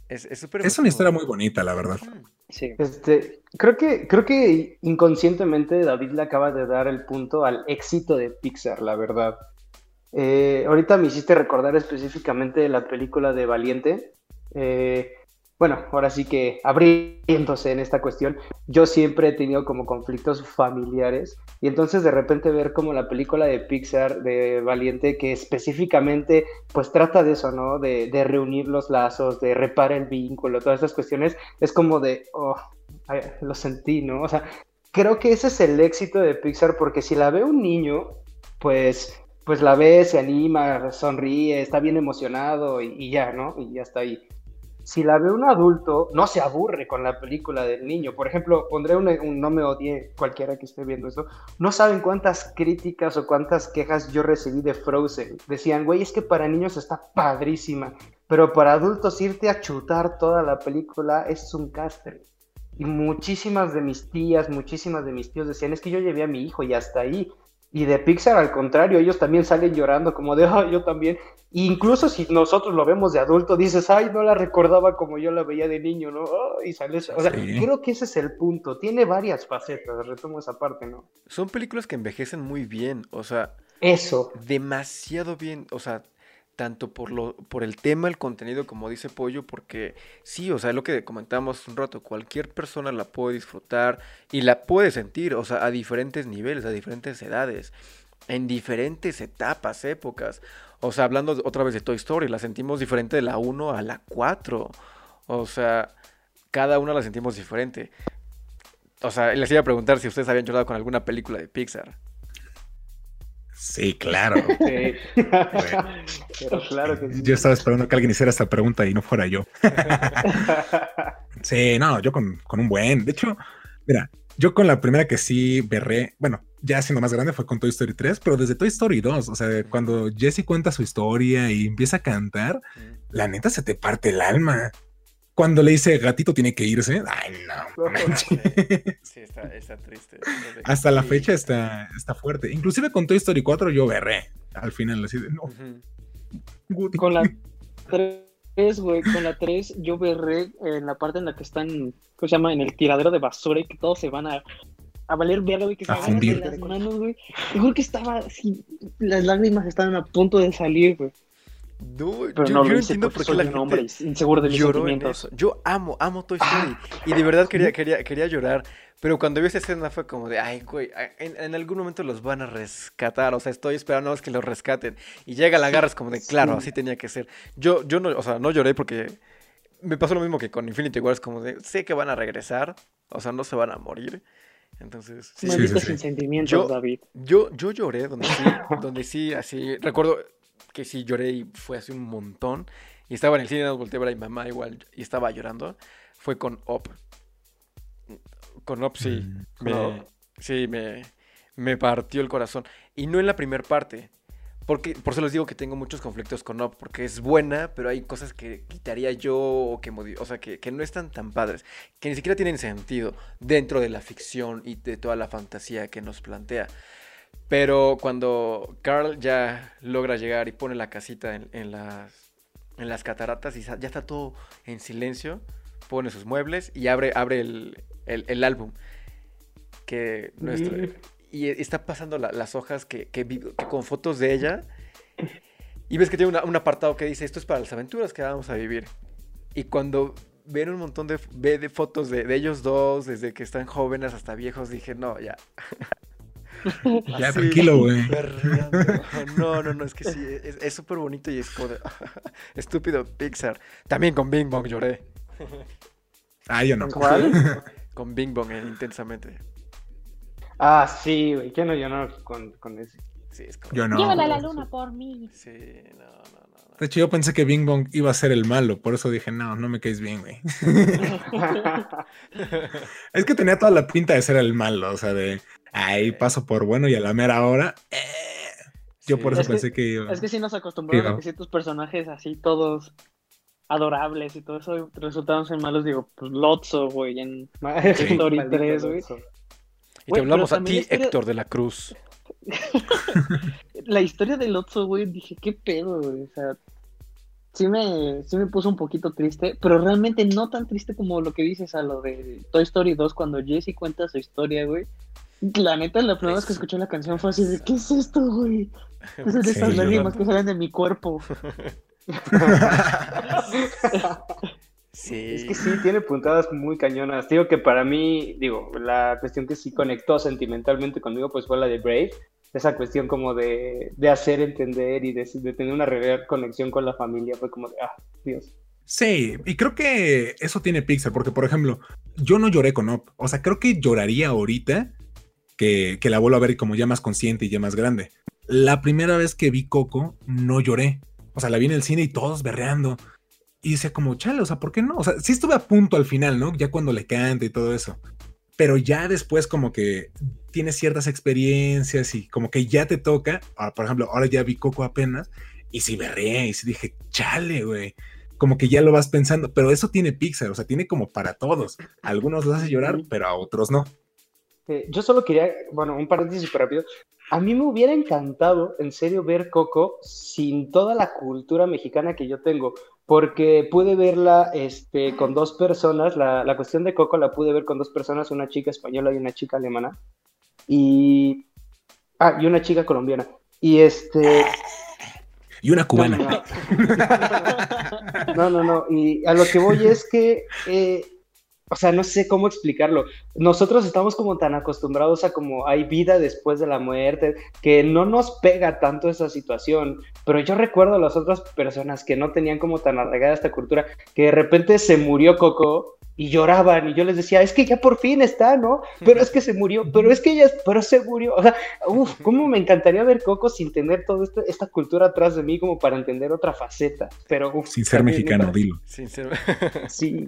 Es, es, una historia muy bonita, la verdad. Sí. Este, creo que, creo que inconscientemente David le acaba de dar el punto al éxito de Pixar, la verdad. Eh, ahorita me hiciste recordar específicamente la película de Valiente. Eh, bueno, ahora sí que abriéndose en esta cuestión, yo siempre he tenido como conflictos familiares y entonces de repente ver como la película de Pixar de Valiente que específicamente pues trata de eso, ¿no? De, reunir los lazos, de reparar el vínculo, todas estas cuestiones, es como de, oh, lo sentí, ¿no? O sea, creo que ese es el éxito de Pixar porque si la ve un niño, pues pues la ve, se anima, sonríe, está bien emocionado y, y ya, ¿no? Y ya está ahí si la ve un adulto, no se aburre con la película del niño. Por ejemplo, pondré un, no me odie cualquiera que esté viendo esto. No saben cuántas críticas o cuántas quejas yo recibí de Frozen. Decían, güey, es que para niños está padrísima, pero para adultos irte a chutar toda la película es un castre. Y muchísimas de mis tías, muchísimas de mis tíos decían, es que yo llevé a mi hijo y hasta ahí. Y de Pixar, al contrario, ellos también salen llorando, como de, ah, yo también. incluso si nosotros lo vemos de adulto, dices, ay, no la recordaba como yo la veía de niño, ¿no? y sales. O sea, creo que ese es el punto. Tiene varias facetas, retomo esa parte, ¿no? Son películas que envejecen muy bien, o sea. Eso. Demasiado bien, o sea, tanto por, lo, por el tema, el contenido, como dice Pollo, porque sí, o sea, lo que comentamos un rato, cualquier persona la puede disfrutar y la puede sentir, o sea, a diferentes niveles, a diferentes edades, en diferentes etapas, épocas. O sea, hablando otra vez de Toy Story, la sentimos diferente de la 1 a la 4. O sea, cada una la sentimos diferente. O sea, les iba a preguntar si ustedes habían llorado con alguna película de Pixar. Sí, claro. claro Yo estaba esperando que alguien hiciera esta pregunta y no fuera yo. sí, no, yo con, un buen. De hecho, mira, yo con la primera que sí berré, bueno, ya siendo más grande fue con Toy Story 3, pero desde Toy Story 2, o sea, cuando Jesse cuenta su historia y empieza a cantar, la neta se te parte el alma cuando le dice gatito tiene que irse, ay no. sí, está, triste. Hasta la fecha está, está fuerte. Inclusive con Toy Story 4 yo berré. Al final así de no. Con la 3, güey, con la 3 yo berré en la parte en la que están, ¿cómo se llama? En el tiradero de basura y que todos se van a, a valer verga, güey, que se agarran de las manos, güey. Mejor que estaba así, las lágrimas estaban a punto de salir, güey. No, yo, no entiendo por qué la gente hombre inseguro de lloró en eso. Yo amo, amo Toy Story. y de verdad quería, quería, quería llorar. Pero cuando vi esa escena fue como de, ay, güey, en, algún momento los van a rescatar. O sea, estoy esperando a que los rescaten. Y llega la garra, es como de, claro, así tenía que ser. Yo, yo no, o sea, no lloré porque me pasó lo mismo que con Infinity War. Es como de, sé que van a regresar. O sea, no se van a morir. Entonces, sí, sin sentimientos, yo, David. Yo, yo lloré donde sí, donde sí, así. Recuerdo, que sí lloré y fue hace un montón. Y estaba en el cine, nos volteé a ver a mi mamá igual y estaba llorando. Fue con Op. Con Op sí. Mm. me, sí, me, me partió el corazón. Y no en la primera parte. Porque, por eso les digo que tengo muchos conflictos con Op, porque es buena, pero hay cosas que quitaría yo o que, o sea, que, que, no están tan padres, que ni siquiera tienen sentido dentro de la ficción y de toda la fantasía que nos plantea. Pero cuando Carl ya logra llegar y pone la casita en, las, en las cataratas y ya está todo en silencio, pone sus muebles y abre, abre el, álbum. Que nuestro, y está pasando las hojas que, con fotos de ella. Y ves que tiene un apartado que dice, esto es para las aventuras que vamos a vivir. Y cuando ven un montón de, de fotos de, de, ellos dos, desde que están jóvenes hasta viejos, dije, no, ya. ya, tranquilo, güey. No, no, no, es que sí, es súper bonito y es como estúpido Pixar. También con Bing Bong lloré. Ah, yo no. ¿Cuál? con Bing Bong, eh, intensamente. Ah, sí, güey, ¿quién no lloró con, con ese? Sí, es como... Yo no. Llévala a la luna por mí. Sí, no, no, no. no. De hecho, yo pensé que Bing Bong iba a ser el malo, por eso dije, no, no me caes bien, güey. es que tenía toda la pinta de ser el malo, o sea, de ahí paso por bueno y a la mera hora. eh, yo Sí. por eso Es que- pensé que iba. Es que sí nos acostumbramos Sí, a que ciertos personajes así todos adorables y todo eso resultaron ser malos, digo, pues Lotso, güey, en Story Maldito 3, güey. Y te hablamos a ti, historia- Héctor de la Cruz. La historia de Lotso, güey, dije, qué pedo, güey, o sea, sí me, sí me puso un poquito triste, pero realmente no tan triste como lo que dices a lo de Toy Story 2 cuando Jesse cuenta su historia, güey. La neta, la primera vez que escuché la canción fue así de, ¿qué es esto, güey? ¿Qué son Sí, estas yo lágrimas que salen de mi cuerpo? Sí. Es que sí, tiene puntadas muy cañonas. Digo que para mí, digo, la cuestión que sí conectó sentimentalmente conmigo, pues fue la de Brave. Esa cuestión como de, de hacer entender y de, de tener una real conexión con la familia. Fue como de, ah, Dios. Sí, y creo que eso tiene Pixar, porque por ejemplo, yo no lloré con Up. O sea, creo que lloraría ahorita que, que la vuelvo a ver como ya más consciente y ya más grande. La primera vez que vi Coco, no lloré. O sea, la vi en el cine y todos berreando. Y decía como, chale, o sea, ¿por qué no? O sea, sí estuve a punto al final, ¿no? Ya cuando le canta y todo eso. Pero ya después como que tienes ciertas experiencias y como que ya te toca. Ah, por ejemplo, ahora ya vi Coco apenas y sí berré y sí dije, chale, güey como que ya lo vas pensando, pero eso tiene Pixar, o sea, tiene como para todos. A algunos los hace llorar, pero a otros no. Eh, yo solo quería, bueno, un paréntesis rápido. A mí me hubiera encantado, en serio, ver Coco sin toda la cultura mexicana que yo tengo, porque pude verla este, con dos personas. La, la cuestión de Coco la pude ver con dos personas, una chica española y una chica alemana. Y. Ah, y una chica colombiana. Y este. Y una No, cubana. no, no. No, no, no. Y a lo que voy es que, eh, o sea, no sé cómo explicarlo. Nosotros estamos como tan acostumbrados a como hay vida después de la muerte, que no nos pega tanto esa situación. Pero yo recuerdo a las otras personas que no tenían como tan arraigada esta cultura, que de repente se murió Coco y lloraban y yo les decía, es que ya por fin está, ¿no? Pero es que se murió, pero es que ella, pero se murió. O sea, uff, cómo me encantaría ver Coco sin tener toda esta, esta cultura atrás de mí como para entender otra faceta. Pero uf, Sin ser mexicano, dilo. Sinceramente. Sí.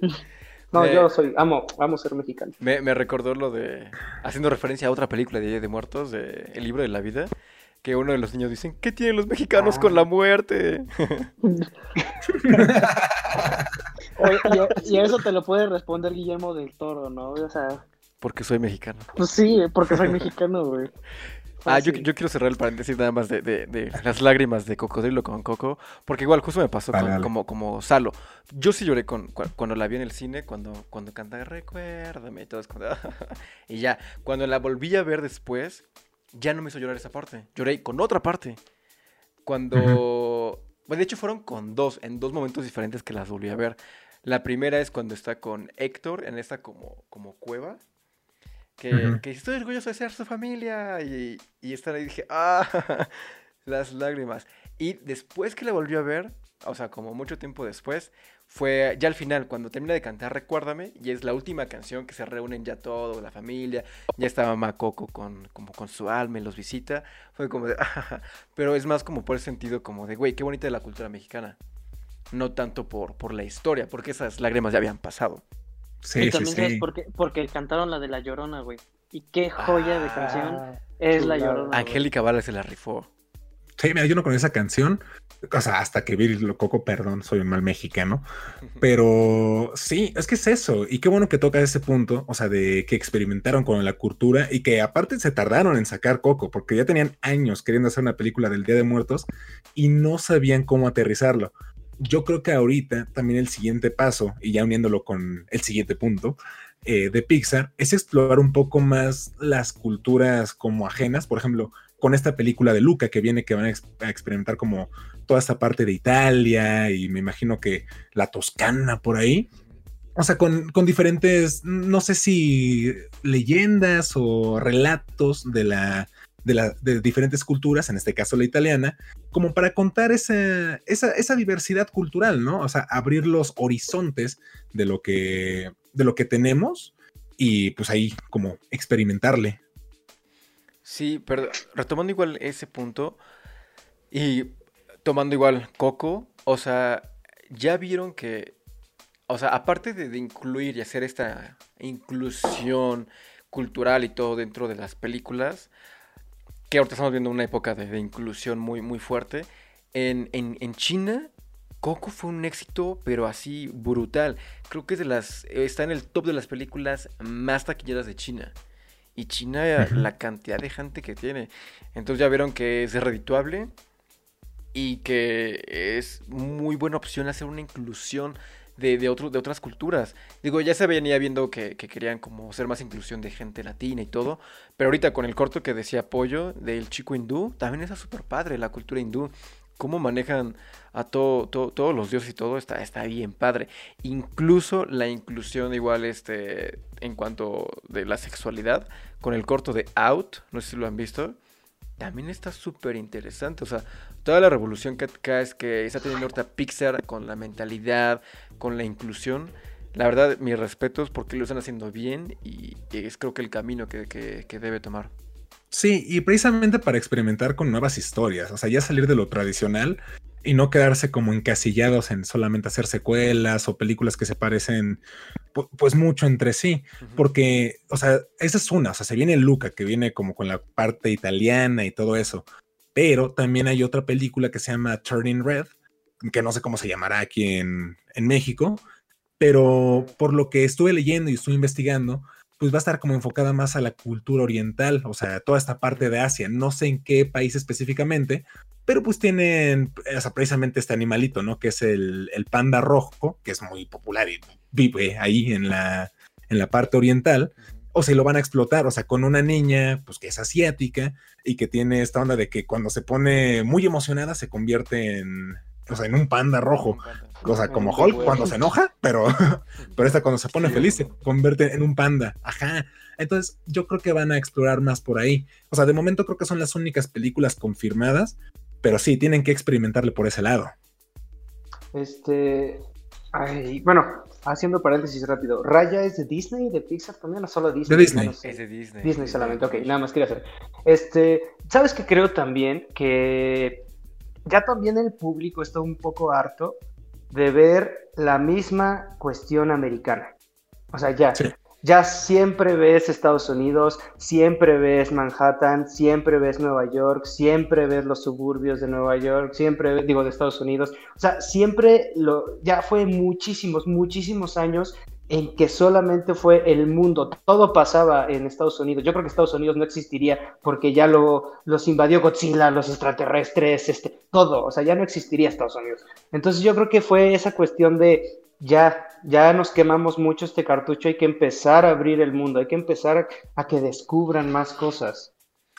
No, Eh, yo soy, amo, amo ser mexicano. Me, me recordó lo de. Haciendo referencia a otra película de Día de Muertos, de El libro de la vida. Que uno de los niños dicen: ¿Qué tienen los mexicanos Ah. con la muerte? Oye, y, y eso te lo puede responder Guillermo del Toro, ¿no? O sea, Porque soy mexicano. pues sí, porque soy mexicano, güey. Ah, yo, quiero cerrar el paréntesis nada más de, de- de las lágrimas de cocodrilo con Coco, porque igual justo me pasó con- como, como Salo. Yo sí lloré con, cu- cuando la vi en el cine, cuando, cuando canta Recuérdame y todo es de, y ya, cuando la volví a ver después, ya no me hizo llorar esa parte, lloré con otra parte. Cuando, bueno, de hecho fueron con dos, en dos momentos diferentes que las volví a ver. La primera es cuando está con Héctor en esta como, como cueva que, estoy orgulloso de ser su familia. Y, y estar ahí dije, ah, las lágrimas. Y después que la volví a ver, o sea, como mucho tiempo después, fue ya al final, cuando termina de cantar Recuérdame, y es la última canción que se reúnen ya todo, la familia, ya está mamá Coco con, como con su alma y los visita, fue como de, ah, pero es más como por el sentido como de, güey, qué bonita la cultura mexicana. No tanto por, por la historia, porque esas lágrimas ya habían pasado. Sí, y sí, sabes sí. por qué, porque cantaron la de La Llorona, güey. Y qué joya de canción Ah, es La. Llorona. Angélica Vale se la rifó. Sí, mira, yo no con esa canción, o sea, hasta que vi lo coco, perdón, soy un mal mexicano, pero sí, es que es eso, y qué bueno que toca ese punto, o sea, de que experimentaron con la cultura y que aparte se tardaron en sacar Coco, porque ya tenían años queriendo hacer una película del Día de Muertos y no sabían cómo aterrizarlo. Yo creo que ahorita también el siguiente paso, y ya uniéndolo con el siguiente punto, eh, de Pixar es explorar un poco más las culturas como ajenas, por ejemplo, con esta película de Luca que viene que van a, ex- a experimentar como toda esta parte de Italia y me imagino que la Toscana por ahí. O sea, con, con diferentes, no sé si leyendas o relatos de la, de, la, de diferentes culturas, en este caso la italiana, como para contar esa, esa, diversidad cultural, ¿no? O sea, abrir los horizontes de lo que, de lo que tenemos y pues ahí como experimentarle. Sí, pero retomando igual ese punto y tomando igual Coco, o sea, ya vieron que, o sea, aparte de, incluir y hacer esta inclusión cultural y todo dentro de las películas, que ahorita estamos viendo una época de, inclusión muy, muy fuerte, en, en China Coco fue un éxito, pero así brutal. Creo que es de las, está en el top de las películas más taquilleras de China. Y China, la cantidad de gente que tiene. Entonces ya vieron que es redituable y que es muy buena opción hacer una inclusión de, de, de otras culturas. Digo, ya se venía viendo que, que, querían como hacer más inclusión de gente latina y todo. Pero ahorita con el corto que decía Pollo del chico hindú, también está súper padre la cultura hindú cómo manejan a todo, todos los dioses y todo está, está bien padre. Incluso la inclusión igual este, en cuanto de la sexualidad, con el corto de Out, no sé si lo han visto, también está súper interesante. O sea, toda la revolución que, que está teniendo ahorita Pixar con la mentalidad, con la inclusión. La verdad, mis respetos porque lo están haciendo bien y, es creo que el camino que, que debe tomar. Sí, y precisamente para experimentar con nuevas historias, o sea, ya salir de lo tradicional y no quedarse como encasillados en solamente hacer secuelas o películas que se parecen pues mucho entre sí, porque, o sea, esa es una, o sea, se viene Luca, que viene como con la parte italiana y todo eso, pero también hay otra película que se llama Turning Red, que no sé cómo se llamará aquí en, en México, pero por lo que estuve leyendo y estuve investigando, pues va a estar como enfocada más a la cultura oriental, o sea, toda esta parte de Asia, no sé en qué país específicamente, pero pues tienen, o sea, precisamente este animalito, ¿no? Que es el, panda rojo, que es muy popular y vive ahí en la, en la parte oriental, o se lo van a explotar, o sea, con una niña, pues que es asiática y que tiene esta onda de que cuando se pone muy emocionada se convierte en, o sea, en un panda rojo. O sea, como Hulk cuando se enoja, pero, pero esta cuando se pone feliz se convierte en un panda. Ajá. Entonces, yo creo que van a explorar más por ahí. O sea, de momento creo que son las únicas películas confirmadas, pero sí, tienen que experimentarle por ese lado. Este. Ay, bueno, haciendo paréntesis rápido. ¿Raya es de Disney, de Pixar también o solo Disney? De Disney. Es de Disney. Disney solamente, ok, nada más quería hacer. Este, ¿sabes qué creo también? Que ya también el público está un poco harto de ver la misma cuestión americana. O sea, ya, ya siempre ves Estados Unidos, siempre ves Manhattan, siempre ves Nueva York, siempre ves los suburbios de Nueva York, siempre digo de Estados Unidos. O sea, siempre lo, ya fue muchísimos, muchísimos años en que solamente fue el mundo, todo pasaba en Estados Unidos. Yo creo que Estados Unidos no existiría porque ya lo, los invadió Godzilla, los extraterrestres, este, todo, o sea, ya no existiría Estados Unidos. Entonces yo creo que fue esa cuestión de ya, ya nos quemamos mucho este cartucho, hay que empezar a abrir el mundo, hay que empezar a que descubran más cosas.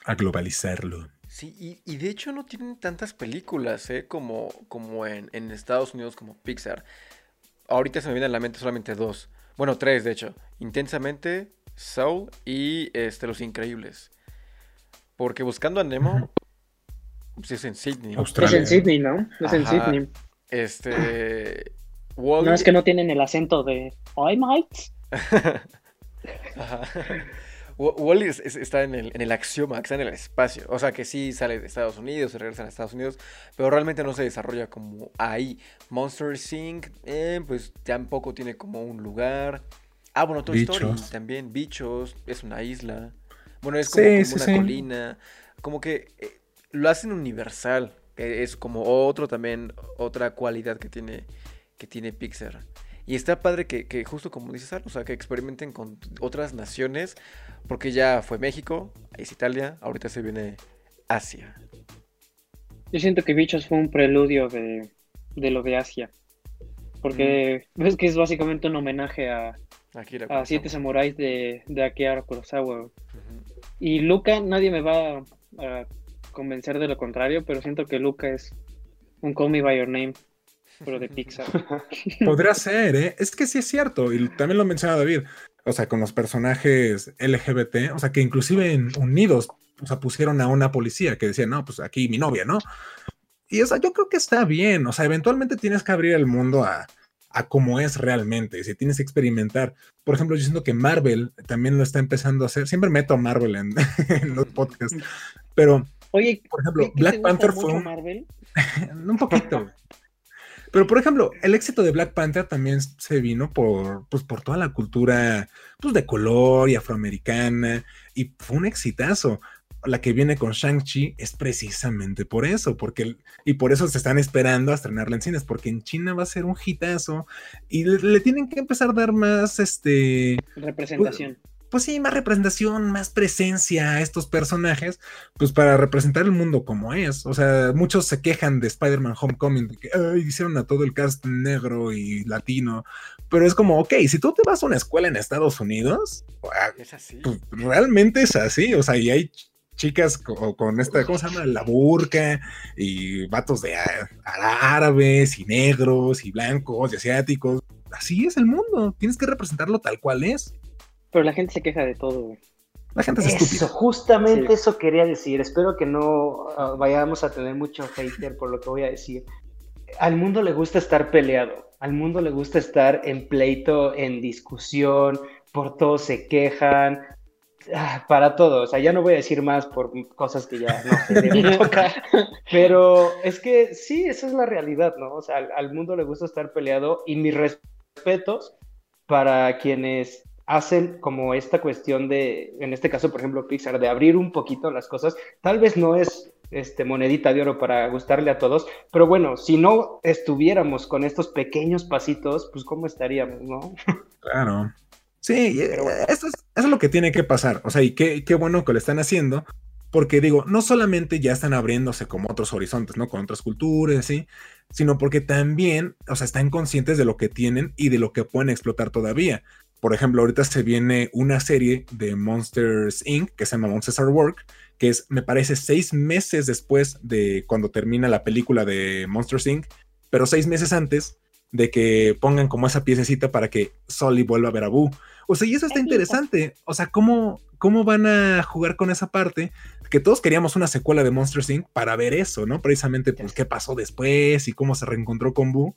A globalizarlo. Sí, y, de hecho no tienen tantas películas, ¿eh? Como, como en, en Estados Unidos, como Pixar. Ahorita se me vienen a la mente solamente dos. Bueno, tres, de hecho. Intensamente, Soul y este, Los Increíbles. Porque buscando a Nemo, pues es en Sydney. Es en Sydney, ¿no? Es en Sydney. Este. No es que no tienen el acento de I might. Wally está en el, en el axioma, está en el espacio. O sea que sí sale de Estados Unidos, se regresa a Estados Unidos, pero realmente no se desarrolla como ahí. Monster Inc. Eh, pues tampoco tiene como un lugar. Ah, bueno, Toy Story también, bichos, es una isla. Bueno, es como, una colina. Como que eh, lo hacen universal. Que es como otro también, otra cualidad que tiene, que tiene Pixar. Y está padre que, justo como dices, o sea, que experimenten con otras naciones, porque ya fue México, es Italia, ahorita se viene Asia. Yo siento que Bichos fue un preludio de, lo de Asia, porque ves que es básicamente un homenaje a, a Siete Samuráis de, de Akira Kurosawa. Y Luca, nadie me va a convencer de lo contrario, pero siento que Luca es un Call Me By Your Name pero de Pixar. Podría ser, ¿eh? Es que sí es cierto, y también lo menciona David, o sea, con los personajes LGBT, o sea, que inclusive en Unidos, o sea, pusieron a una policía que decía, no, pues aquí mi novia, ¿no? Y o sea, yo creo que está bien, o sea, eventualmente tienes que abrir el mundo a, a cómo es realmente, si tienes que experimentar. Por ejemplo, yo siento que Marvel también lo está empezando a hacer. Siempre meto a Marvel en, los podcasts, pero, Oye, por ejemplo, Black Panther fue un... Marvel? un poquito. Pero, por ejemplo, el éxito de Black Panther también se vino por, pues, por toda la cultura pues, de color y afroamericana, y fue un exitazo la que viene con Shang-Chi es precisamente por eso, porque y por eso se están esperando a estrenarla en cines, porque en China va a ser un hitazo y le, tienen que empezar a dar más este representación. Pues, sí, más representación, más presencia a estos personajes, pues para representar el mundo como es. O sea, muchos se quejan de Spider-Man Homecoming, de que hicieron a todo el cast negro y latino, pero es como, ok, si tú te vas a una escuela en Estados Unidos, ah, es así. Pues, realmente es así, o sea, y hay chicas con, esta, ¿cómo se llama? La burka y vatos de árabes y negros y blancos y asiáticos. Así es el mundo, tienes que representarlo tal cual es. Pero la gente se queja de todo, güey. La gente es estúpida. Justamente eso quería decir. Espero que no ah, vayamos a tener mucho hater por lo que voy a decir. Al mundo le gusta estar peleado. Al mundo le gusta estar en pleito, en discusión, por todo se quejan, Ah, para todo, o sea, ya no voy a decir más por cosas que ya no se deben tocar, pero es que sí, esa es la realidad, ¿no? O sea, al, mundo le gusta estar peleado y mis respetos para quienes hacen como esta cuestión de, en este caso, por ejemplo, Pixar, de abrir un poquito las cosas, tal vez no es este monedita de oro para gustarle a todos, pero bueno, si no estuviéramos con estos pequeños pasitos, pues cómo estaríamos, ¿no? Claro. Sí, eh, eso, es, lo que tiene que pasar. O sea, y qué, qué bueno que lo están haciendo, porque digo, no solamente ya están abriéndose como otros horizontes, ¿no? Con otras culturas, ¿sí? Sino porque también, o sea, están conscientes de lo que tienen y de lo que pueden explotar todavía. Por ejemplo, ahorita se viene una serie de Monsters Inc. que se llama Monsters at Work, que es, me parece, seis meses después de cuando termina la película de Monsters Inc., pero seis meses antes de que pongan como esa piececita para que Sully vuelva a ver a Boo. O sea, y eso está interesante. O sea, ¿cómo, cómo van a jugar con esa parte? Que todos queríamos una secuela de Monster Inc. para ver eso, ¿no? Precisamente, pues, qué pasó después y cómo se reencontró con Boo.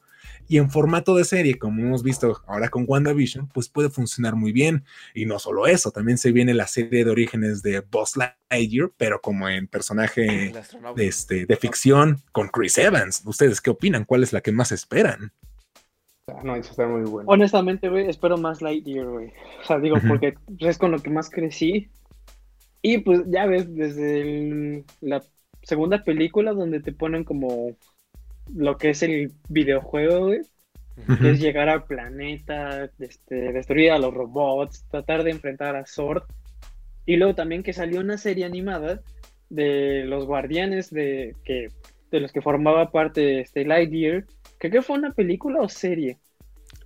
Y en formato de serie, como hemos visto ahora con WandaVision, pues puede funcionar muy bien. Y no solo eso, también se viene la serie de orígenes de Buzz Lightyear, pero como en personaje de, este, de ficción con Chris Evans. ¿Ustedes qué opinan? ¿Cuál es la que más esperan? Ah, no, eso está muy bueno. Honestamente, güey, espero más Lightyear, güey. O sea, digo, porque es con lo que más crecí. Y pues ya ves, desde la segunda película donde te ponen como lo que es el videojuego, güey. Que es llegar al planeta, este, destruir a los robots, tratar de enfrentar a Sword. Y luego también que salió una serie animada de los guardianes de, que, de los que formaba parte este Lightyear ¿Qué fue una película o serie?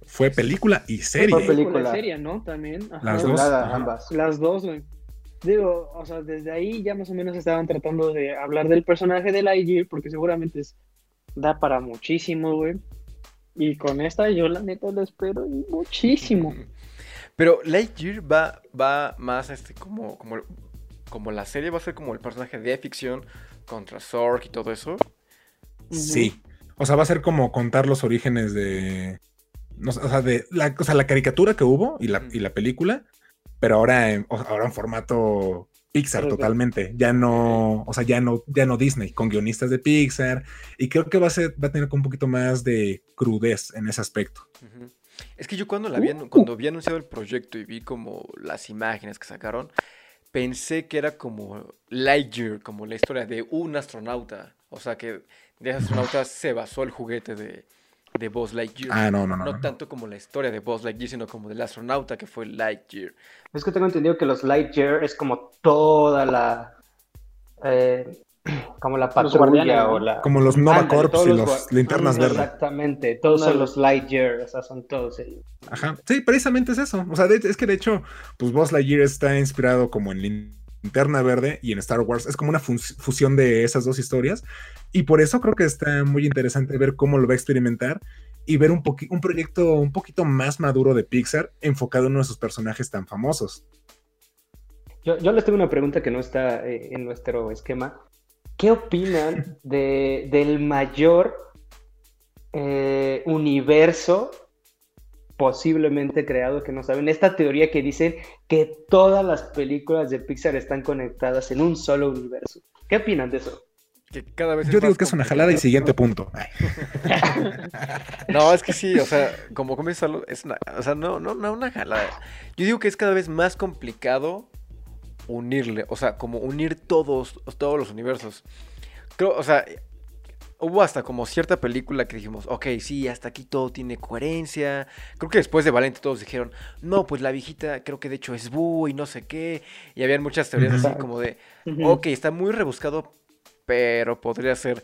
Fue película y serie. Fue película y serie, ¿no? También. Las dos. ambas. Las dos, güey. Digo, o sea, desde ahí ya más o menos estaban tratando de hablar del personaje de Lightyear, porque seguramente da para muchísimo, güey. Y con esta yo la neta lo espero muchísimo. Pero Lightyear va, va más este como, como, como la serie va a ser como el personaje de ficción contra Zork y todo eso. Sí. O sea, va a ser como contar los orígenes de. o sea, de la, o sea, la caricatura que hubo y la, y la película, pero ahora en, ahora en formato Pixar totalmente. Ya no, o sea, ya no, ya no Disney, con guionistas de Pixar. Y creo que va a ser, va a tener un poquito más de crudez en ese aspecto. Es que yo cuando la vi, cuando había anunciado el proyecto y vi como las imágenes que sacaron, pensé que era como Lightyear, como la historia de un astronauta. O sea que de astronautas se basó el juguete de, de Buzz Lightyear. Ah, no, no, no. No tanto como la historia de Buzz Lightyear, sino como del astronauta que fue Lightyear. Es que tengo entendido que los Lightyear es como toda la. Eh, como la patrulla o la. Como los Nova Corps y los, linternas verdes. Exactamente, todos son los Lightyear, o sea, son todos ellos. Ajá, sí, precisamente es eso. O sea, es que de hecho, pues Buzz Lightyear está inspirado como en Linterna Verde y en Star Wars. Es como una fusión de esas dos historias. Y por eso creo que está muy interesante ver cómo lo va a experimentar y ver un, un proyecto un poquito más maduro de Pixar enfocado en uno de sus personajes tan famosos. Yo, les tengo una pregunta que no está eh, en nuestro esquema. ¿Qué opinan de, del mayor eh, universo posiblemente creado que no saben. Esta teoría que dicen que todas las películas de Pixar están conectadas en un solo universo. ¿Qué opinan de eso? Que cada vez Yo digo que es una jalada y siguiente punto. No, es que sí, o sea, como comienza, es una, o sea, no, no, no una jalada. Yo digo que es cada vez más complicado unirle, o sea, como unir todos, todos los universos. Creo, o sea, hubo hasta como cierta película que dijimos, ok, sí, hasta aquí todo tiene coherencia. Creo que después de Valente todos dijeron, no, pues la viejita creo que de hecho es Boo y no sé qué. Y habían muchas teorías así como de, ok, está muy rebuscado, pero podría ser.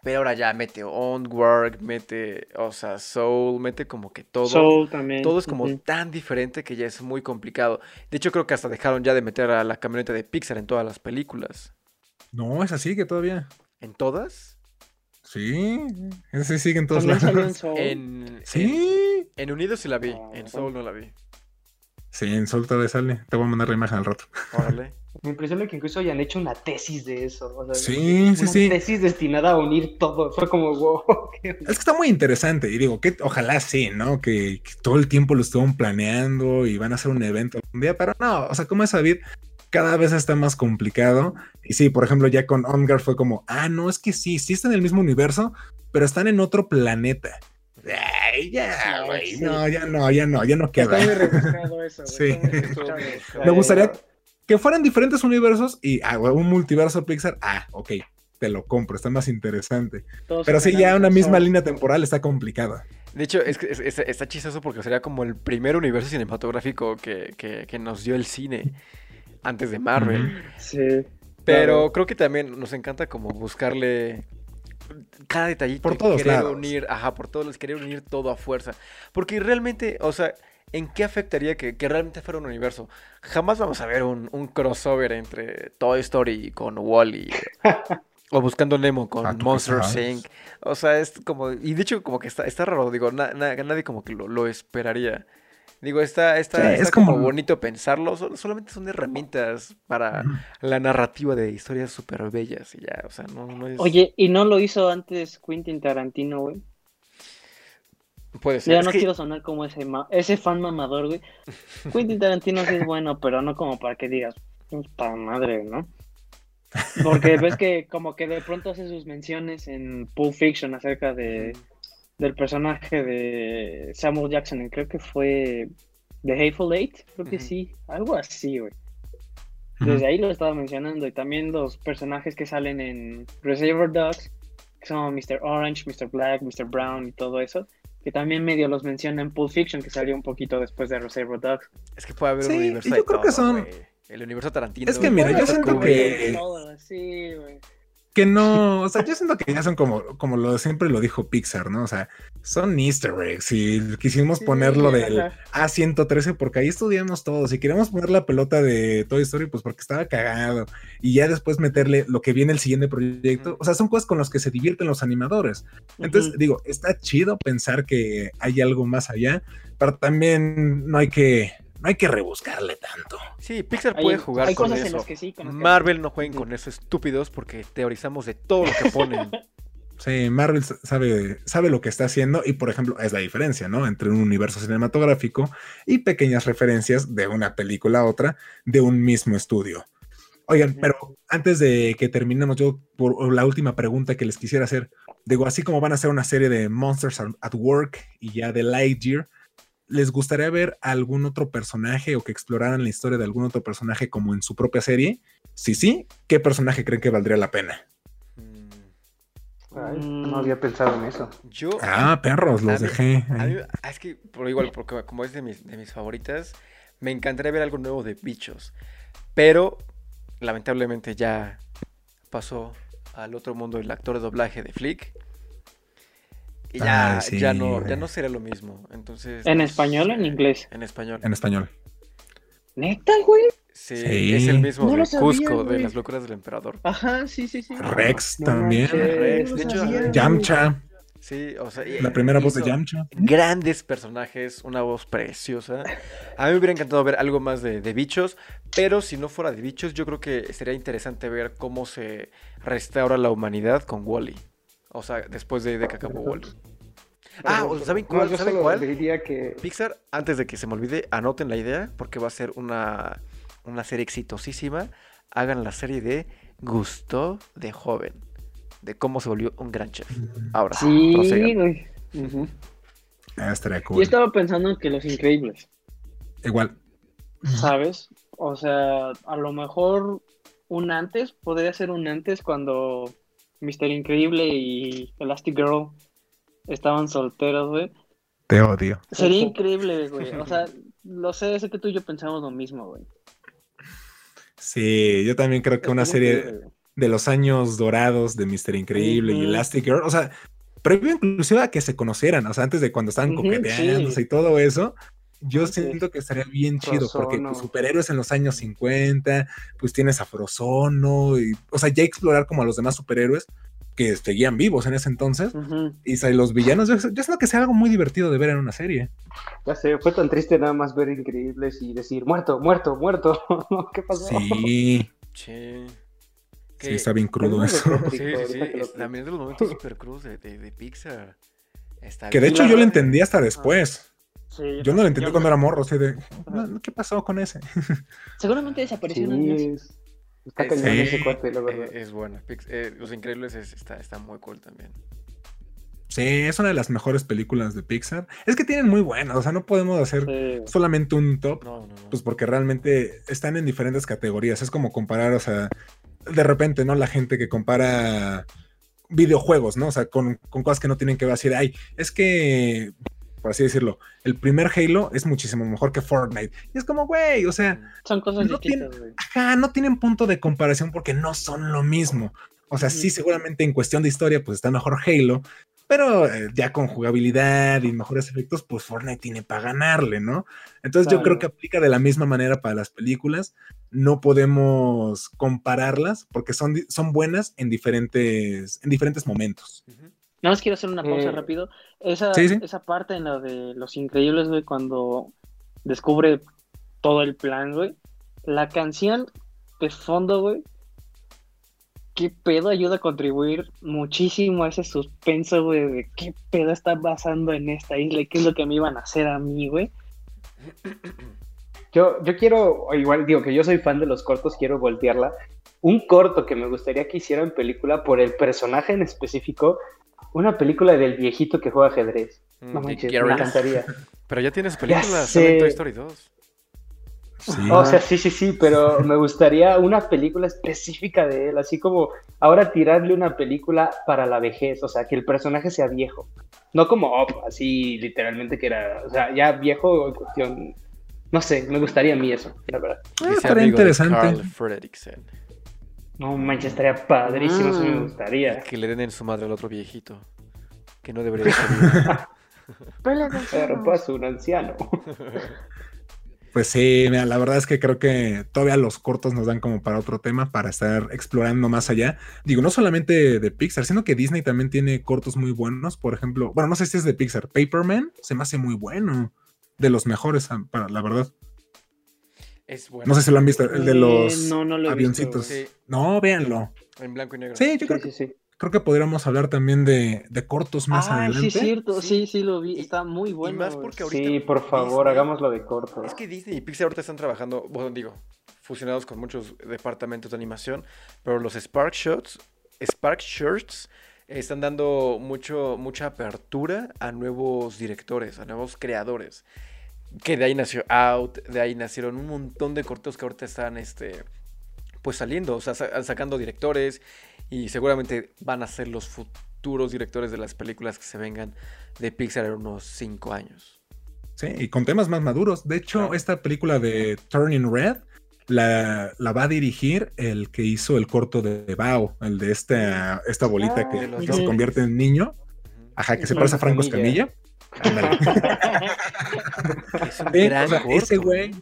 Pero ahora ya mete Onward, mete, o sea, Soul, mete como que todo. Soul también. Todo es como tan diferente que ya es muy complicado. De hecho, creo que hasta dejaron ya de meter a la camioneta de Pixar en todas las películas. No, es así que todavía. ¿En todas? Sí, ese sigue en todos en lados. Soul. En, en, Sí. en Unidos sí la vi, Ah, en Soul no la vi. Sí, en Sol todavía sale. Te voy a mandar la imagen al rato. Órale. Me impresiona que incluso hayan hecho una tesis de eso. o sea, Sí, sí, una sí. tesis destinada a unir todo. Fue como, wow. Es que está muy interesante y digo que ojalá sí, ¿no? Que, que todo el tiempo lo estuvieron planeando y van a hacer un evento un día, pero no, o sea, como es saber, cada vez está más complicado. Y sí, por ejemplo, ya con Ongar fue como, ah, no, es que sí, sí están en el mismo universo, pero están en otro planeta. Ay, ya, güey, sí. no, ya no, ya no, ya no Está muy queda. rebuscado eso. Sí. Está muy rebuscado. Me gustaría que fueran diferentes universos y ah, un multiverso Pixar, ah, ok, te lo compro, está más interesante. Todos Pero sí, ya una misma línea temporal está complicada. De hecho, es que es- es- está chistoso porque sería como el primer universo cinematográfico que, que- que nos dio el cine antes de Marvel. Sí. Pero Claro. creo que también nos encanta como buscarle cada detallito. Por todos querer lados. unir, ajá, por todos lados, querer unir todo a fuerza. Porque realmente, o sea, ¿en qué afectaría que, que realmente fuera un universo? Jamás vamos a ver un, un crossover entre Toy Story con Wally. o Buscando Nemo con Ah, ¿tú qué Monsters sabes? Inc. O sea, es como. Y de hecho, como que está, está raro. Digo, na- na- nadie como que lo, lo esperaría. Digo, está, está, Sí, está es como como- bonito pensarlo. sol- solamente son herramientas para la narrativa de historias súper bellas y ya, o sea, no, no es... Oye, ¿y no lo hizo antes Quentin Tarantino, güey? puede ser. Ya es no que- quiero sonar como ese, ma- ese fan mamador, güey. Quentin Tarantino sí es bueno, pero no como para que digas, para madre, ¿no? Porque ves que como que de pronto hace sus menciones en Pulp Fiction acerca de, del personaje de Samuel Jackson, y creo que fue The Hateful Eight, creo que sí, algo así, güey. Desde ahí lo estaba mencionando, y también los personajes que salen en Reservoir Dogs, que son Mr. Orange, Mr. Black, Mr. Brown y todo eso, que también medio los menciona en Pulp Fiction, que salió un poquito después de Reservoir Dogs. Es que puede haber Sí, un universo y de yo creo que son-. El universo Tarantino. Es que mira, yo siento que- Todo, sí, güey. Que no, o sea, yo siento que ya son como, como lo siempre lo dijo Pixar, ¿no? O sea, son easter eggs y quisimos Sí, ponerlo del ajá. A113 porque ahí estudiamos todos y queríamos poner la pelota de Toy Story pues porque estaba cagado y ya después meterle lo que viene el siguiente proyecto, o sea, son cosas con las que se divierten los animadores. Entonces, digo, está chido pensar que hay algo más allá, pero también no hay que, no hay que rebuscarle tanto. Sí, Pixar Hay- puede jugar hay con cosas en eso. las que sí, con las que Marvel no jueguen con eso, estúpidos, porque teorizamos de todo lo que ponen. Sí, Marvel sabe, sabe lo que está haciendo y, por ejemplo, es la diferencia, ¿no? Entre un universo cinematográfico y pequeñas referencias de una película a otra de un mismo estudio. Oigan, pero antes de que terminemos, yo por la última pregunta que les quisiera hacer, digo, así como van a hacer una serie de Monsters at at Work y ya de Lightyear, ¿les gustaría ver algún otro personaje o que exploraran la historia de algún otro personaje como en su propia serie? Si sí, ¿qué personaje creen que valdría la pena? Ay, Mm. no había pensado en eso. Yo, Ah, perros, A los mí- dejé. A mí- ah, es que, por igual, porque como es de mis, de mis favoritas, me encantaría ver algo nuevo de bichos. Pero, lamentablemente, ya pasó al otro mundo el actor de doblaje de Flick. Y ya, Ay, sí, ya, no, ya no será lo mismo. Entonces. ¿En español o en sé. inglés? En español. En español. ¿Neta, güey? Sí, Sí. es el mismo No de lo sabía, Cusco, de las locuras del emperador. Ajá, sí, sí, sí. Rex no también. Rex, no de hecho, sabía. Yamcha, Sí, o sea. la primera voz de Yamcha. Grandes personajes, una voz preciosa. A mí me hubiera encantado ver algo más de, de bichos, pero si no fuera de bichos, yo creo que sería interesante ver cómo se restaura la humanidad con Wally. O sea, después de, de que acabó Wally. Ah, ¿saben cuál? No, yo ¿Saben solo cuál? diría que Pixar, antes de que se me olvide, anoten la idea porque va a ser una, una serie exitosísima. Hagan la serie de Gusto de joven, de cómo se volvió un gran chef. Ahora sí, güey. Ujú. Ah, estaría Yo cool. estaba pensando en que Los Increíbles, Igual. ¿sabes? O sea, a lo mejor un antes, podría ser un antes cuando Mr. Increíble y Elastic Girl estaban solteros, güey. Te odio. Sería increíble, güey. O sea, lo sé, sé que tú y yo pensamos lo mismo, güey. Sí, yo también creo que una serie de los años dorados de Mr. Increíble y. Elastic Girl, o sea, previo inclusive a que se conocieran, o sea, antes de cuando estaban coqueteándose sí. y todo eso, yo Sí. siento que estaría bien chido, porque pues, superhéroes en los años 50, pues tienes a Frozono, y, o sea, ya explorar como a los demás superhéroes que seguían vivos en ese entonces, y o sea, y los villanos, yo, yo siento que sea algo muy divertido de ver en una serie. ya sé, fue tan triste nada más ver increíbles y decir muerto, muerto, muerto. ¿Qué pasó? Sí, Sí. sí, está bien crudo También eso. Sí, sí, sí. lo es-. También de los momentos super cruz de, de, de Pixar. Está Que de hecho yo lo entendí hasta después. Sí, Yo no lo entendí yo- cuando era morro, así de, "No, ¿qué pasó con ese? Seguramente desapareció. Sí, es- está Es- cañón Sí. ese cuate, la Eh, verdad. es buena. Pix- eh, Los Increíbles es- está, está muy cool también. Sí, es una de las mejores películas de Pixar. Es que tienen muy buenas, o sea, no podemos hacer Sí. solamente un top, No, no, no. pues porque realmente están en diferentes categorías. Es como comparar, o sea, de repente, ¿no? La gente que compara videojuegos, ¿no? O sea, con, con cosas que no tienen que ver, así de, ay, es que, por así decirlo, el primer Halo es muchísimo mejor que Fortnite. Y es como, güey, o sea, Son cosas No distintas, güey. ajá, no tienen punto de comparación porque no son lo mismo. O sea, sí, seguramente en cuestión de historia, pues está mejor Halo, pero eh, ya con jugabilidad y mejores efectos, pues Fortnite tiene para ganarle, ¿no? Entonces yo creo Claro. que aplica de la misma manera para las películas. No podemos compararlas porque son, son buenas en diferentes, en diferentes momentos. Ujú. Nada más quiero hacer una pausa Eh, rápido. Esa, sí, sí. esa parte en la de Los Increíbles, güey, cuando descubre todo el plan, güey. La canción de fondo, güey. ¿Qué pedo ayuda a contribuir muchísimo a ese suspenso, güey? De qué pedo está pasando en esta isla y qué es lo que me iban a hacer a mí, güey. Yo, yo quiero, igual digo que yo soy fan de los cortos, quiero voltearla. Un corto que me gustaría que hicieran película por el personaje en específico, una película del viejito que juega ajedrez. No Mm, manches, Gary. me encantaría. Pero ya tienes películas, en Toy Story 2. Sí. O sea, sí, sí, sí, pero me gustaría una película específica de él, así como ahora tirarle una película para la vejez, o sea, que el personaje sea viejo. No como así literalmente que era, o sea, ya viejo en cuestión. No sé, me gustaría a mí eso, la verdad. Ah, estaría interesante. Carl Fredricksen. No manches, estaría padrísimo, eso me Mm. gustaría. Que le den en su madre al otro viejito. Que no debería ser. Pero pues un anciano. Pues sí, mira, la verdad es que creo que todavía los cortos nos dan como para otro tema, para estar explorando más allá. Digo, no solamente de Pixar, sino que Disney también tiene cortos muy buenos. Por ejemplo, bueno, no sé si es de Pixar, Paperman se me hace muy bueno. De los mejores, ah, para la verdad. Es bueno. No sé si lo han visto, el de Eh, los no, no lo he avioncitos. visto, Sí. No, véanlo. En blanco y negro. Sí, yo Sí, creo, sí, que, sí. creo que podríamos hablar también de, de cortos más Ah, adelante. sí, cierto, Sí. sí, sí lo vi. Está muy bueno. más porque ahorita Sí, por favor, Disney- hagámoslo de corto. Es que Disney y Pixar ahorita están trabajando, bueno, digo, fusionados con muchos departamentos de animación, pero los Spark Shots, Spark Shirts están dando mucho, mucha apertura a nuevos directores, a nuevos creadores. Que de ahí nació Out, de ahí nacieron un montón de cortos que ahorita están este, pues saliendo, o sea, sa- sacando directores y seguramente van a ser los futuros directores de las películas que se vengan de Pixar en unos 5 años. Sí, y con temas más maduros. De hecho, Claro. esta película de Turning Red la, la va a dirigir el que hizo el corto de Bao, el de esta, esta bolita Ah, que, de los que se convierte en niño. Ajá, que se parece a Franco Escamilla. Es un gran o sea, corto. ese güey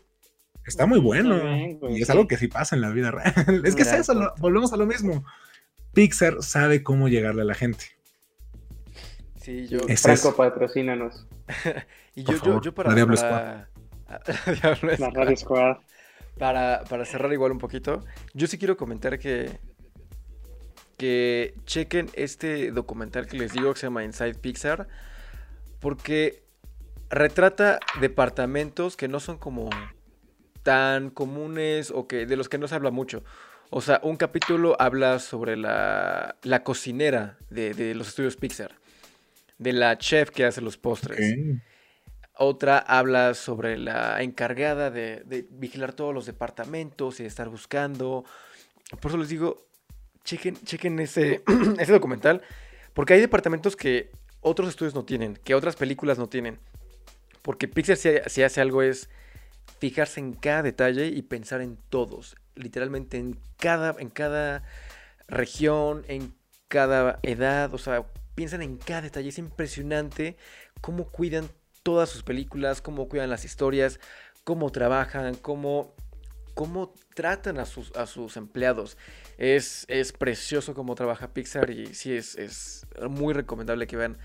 está muy bueno. Está bien, güey, y es sí. algo que sí pasa en la vida real. Es que es eso, lo- volvemos a lo mismo. Pixar sabe cómo llegarle a la gente. Sí, yo. Es Franco, eso. patrocínanos. Y yo, yo, favor, yo para. la Diablo para- La Squad. Radio Squad. Para, para cerrar igual un poquito, yo sí quiero comentar que. Que chequen este documental que les digo que se llama Inside Pixar. Porque retrata departamentos que no son como tan comunes o que de los que no se habla mucho. O sea, un capítulo habla sobre la, la cocinera de, los estudios Pixar, de la chef que hace los postres. Otra habla sobre la encargada de, vigilar todos los departamentos y de estar buscando. Por eso les digo, chequen, chequen ese, ese documental, porque hay departamentos que otros estudios no tienen, que otras películas no tienen. Porque Pixar si, hace algo es fijarse en cada detalle y pensar en todos. Literalmente en cada, en cada región, en cada edad. O sea, piensan en cada detalle. Es impresionante cómo cuidan todas sus películas, cómo cuidan las historias, cómo trabajan, cómo, cómo tratan a sus, a sus empleados. Es, es precioso cómo trabaja Pixar y sí, es, es muy recomendable que vean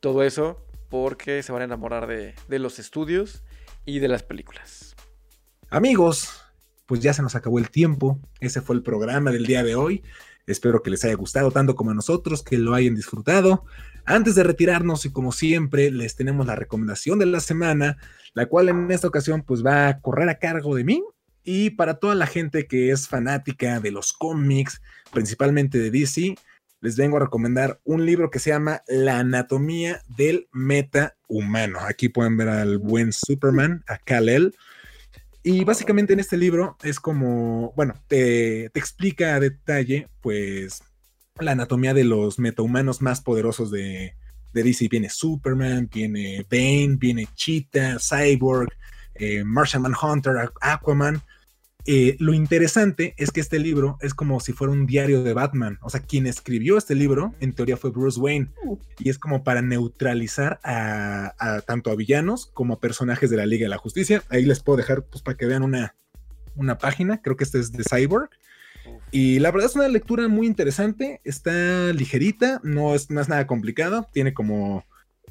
todo eso porque se van a enamorar de, de los estudios y de las películas. Amigos, pues ya se nos acabó el tiempo. Ese fue el programa del día de hoy. Espero que les haya gustado tanto como a nosotros, que lo hayan disfrutado. Antes de retirarnos y como siempre, les tenemos la recomendación de la semana, la cual en esta ocasión pues va a correr a cargo de mí. Y para toda la gente que es fanática de los cómics, principalmente de DC, les vengo a recomendar un libro que se llama La anatomía del meta humano. Aquí pueden ver al buen Superman, a Kal-El. Y básicamente en este libro es como, bueno, te, explica a detalle, pues, la anatomía de los metahumanos más poderosos de, de DC. Viene Superman, viene Bane, viene Cheetah, Cyborg, eh, Martian Manhunter, Aquaman. Eh, lo interesante es que este libro es como si fuera un diario de Batman. O sea, quien escribió este libro, en teoría, fue Bruce Wayne. Y es como para neutralizar a, tanto a villanos como a personajes de la Liga de la Justicia. Ahí les puedo dejar pues, para que vean una, una página. Creo que este es de Cyborg. Y la verdad es una lectura muy interesante, está ligerita, no es, no es nada complicado, tiene como,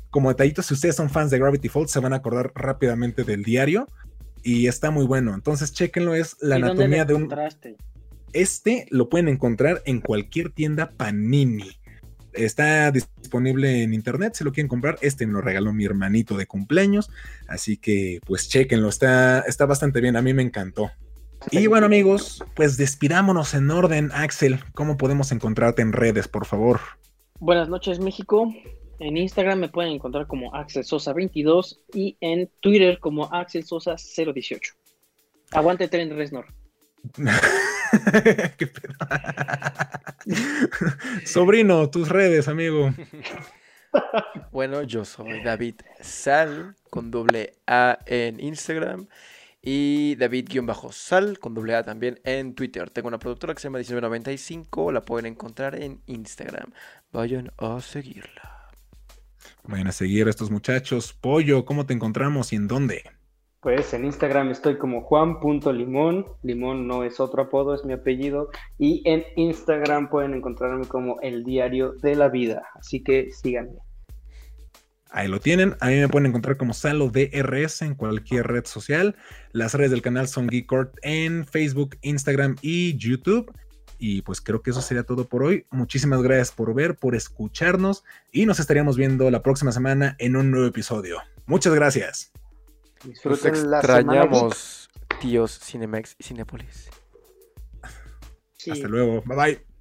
como detallitos, si ustedes son fans de Gravity Falls se van a acordar rápidamente del diario y está muy bueno, entonces chequenlo, es la anatomía de un... Este lo pueden encontrar en cualquier tienda Panini. Está disponible en internet, si lo quieren comprar. Este me lo regaló mi hermanito de cumpleaños. Así que pues chequenlo, está, está bastante bien. A mí me encantó. Y bueno amigos, pues despidámonos en orden. Axel, ¿cómo podemos encontrarte en redes, por favor? Buenas noches México. En Instagram me pueden encontrar como Axel Sosa 22 y en Twitter como Axel Sosa 018. Aguante Tren Resnor. Sobrino, tus redes, amigo. Bueno, yo soy David Sal con doble A en Instagram y David-Sal con doble A también en Twitter. Tengo una productora que se llama 1995, la pueden encontrar en Instagram. Vayan a seguirla. Vayan a seguir a estos muchachos. Pollo, ¿cómo te encontramos y en dónde? Pues en Instagram estoy como juan.limón. Limón no es otro apodo, es mi apellido. Y en Instagram pueden encontrarme como el diario de la vida. Así que síganme. Ahí lo tienen. A mí me pueden encontrar como Salo DRS en cualquier red social. Las redes del canal son Geekort en Facebook, Instagram y YouTube. Y pues creo que eso sería todo por hoy. Muchísimas gracias por ver, por escucharnos y nos estaríamos viendo la próxima semana en un nuevo episodio. Muchas gracias. Nos extrañamos, tíos Cinemex y Cinepolis. Hasta luego. Bye bye.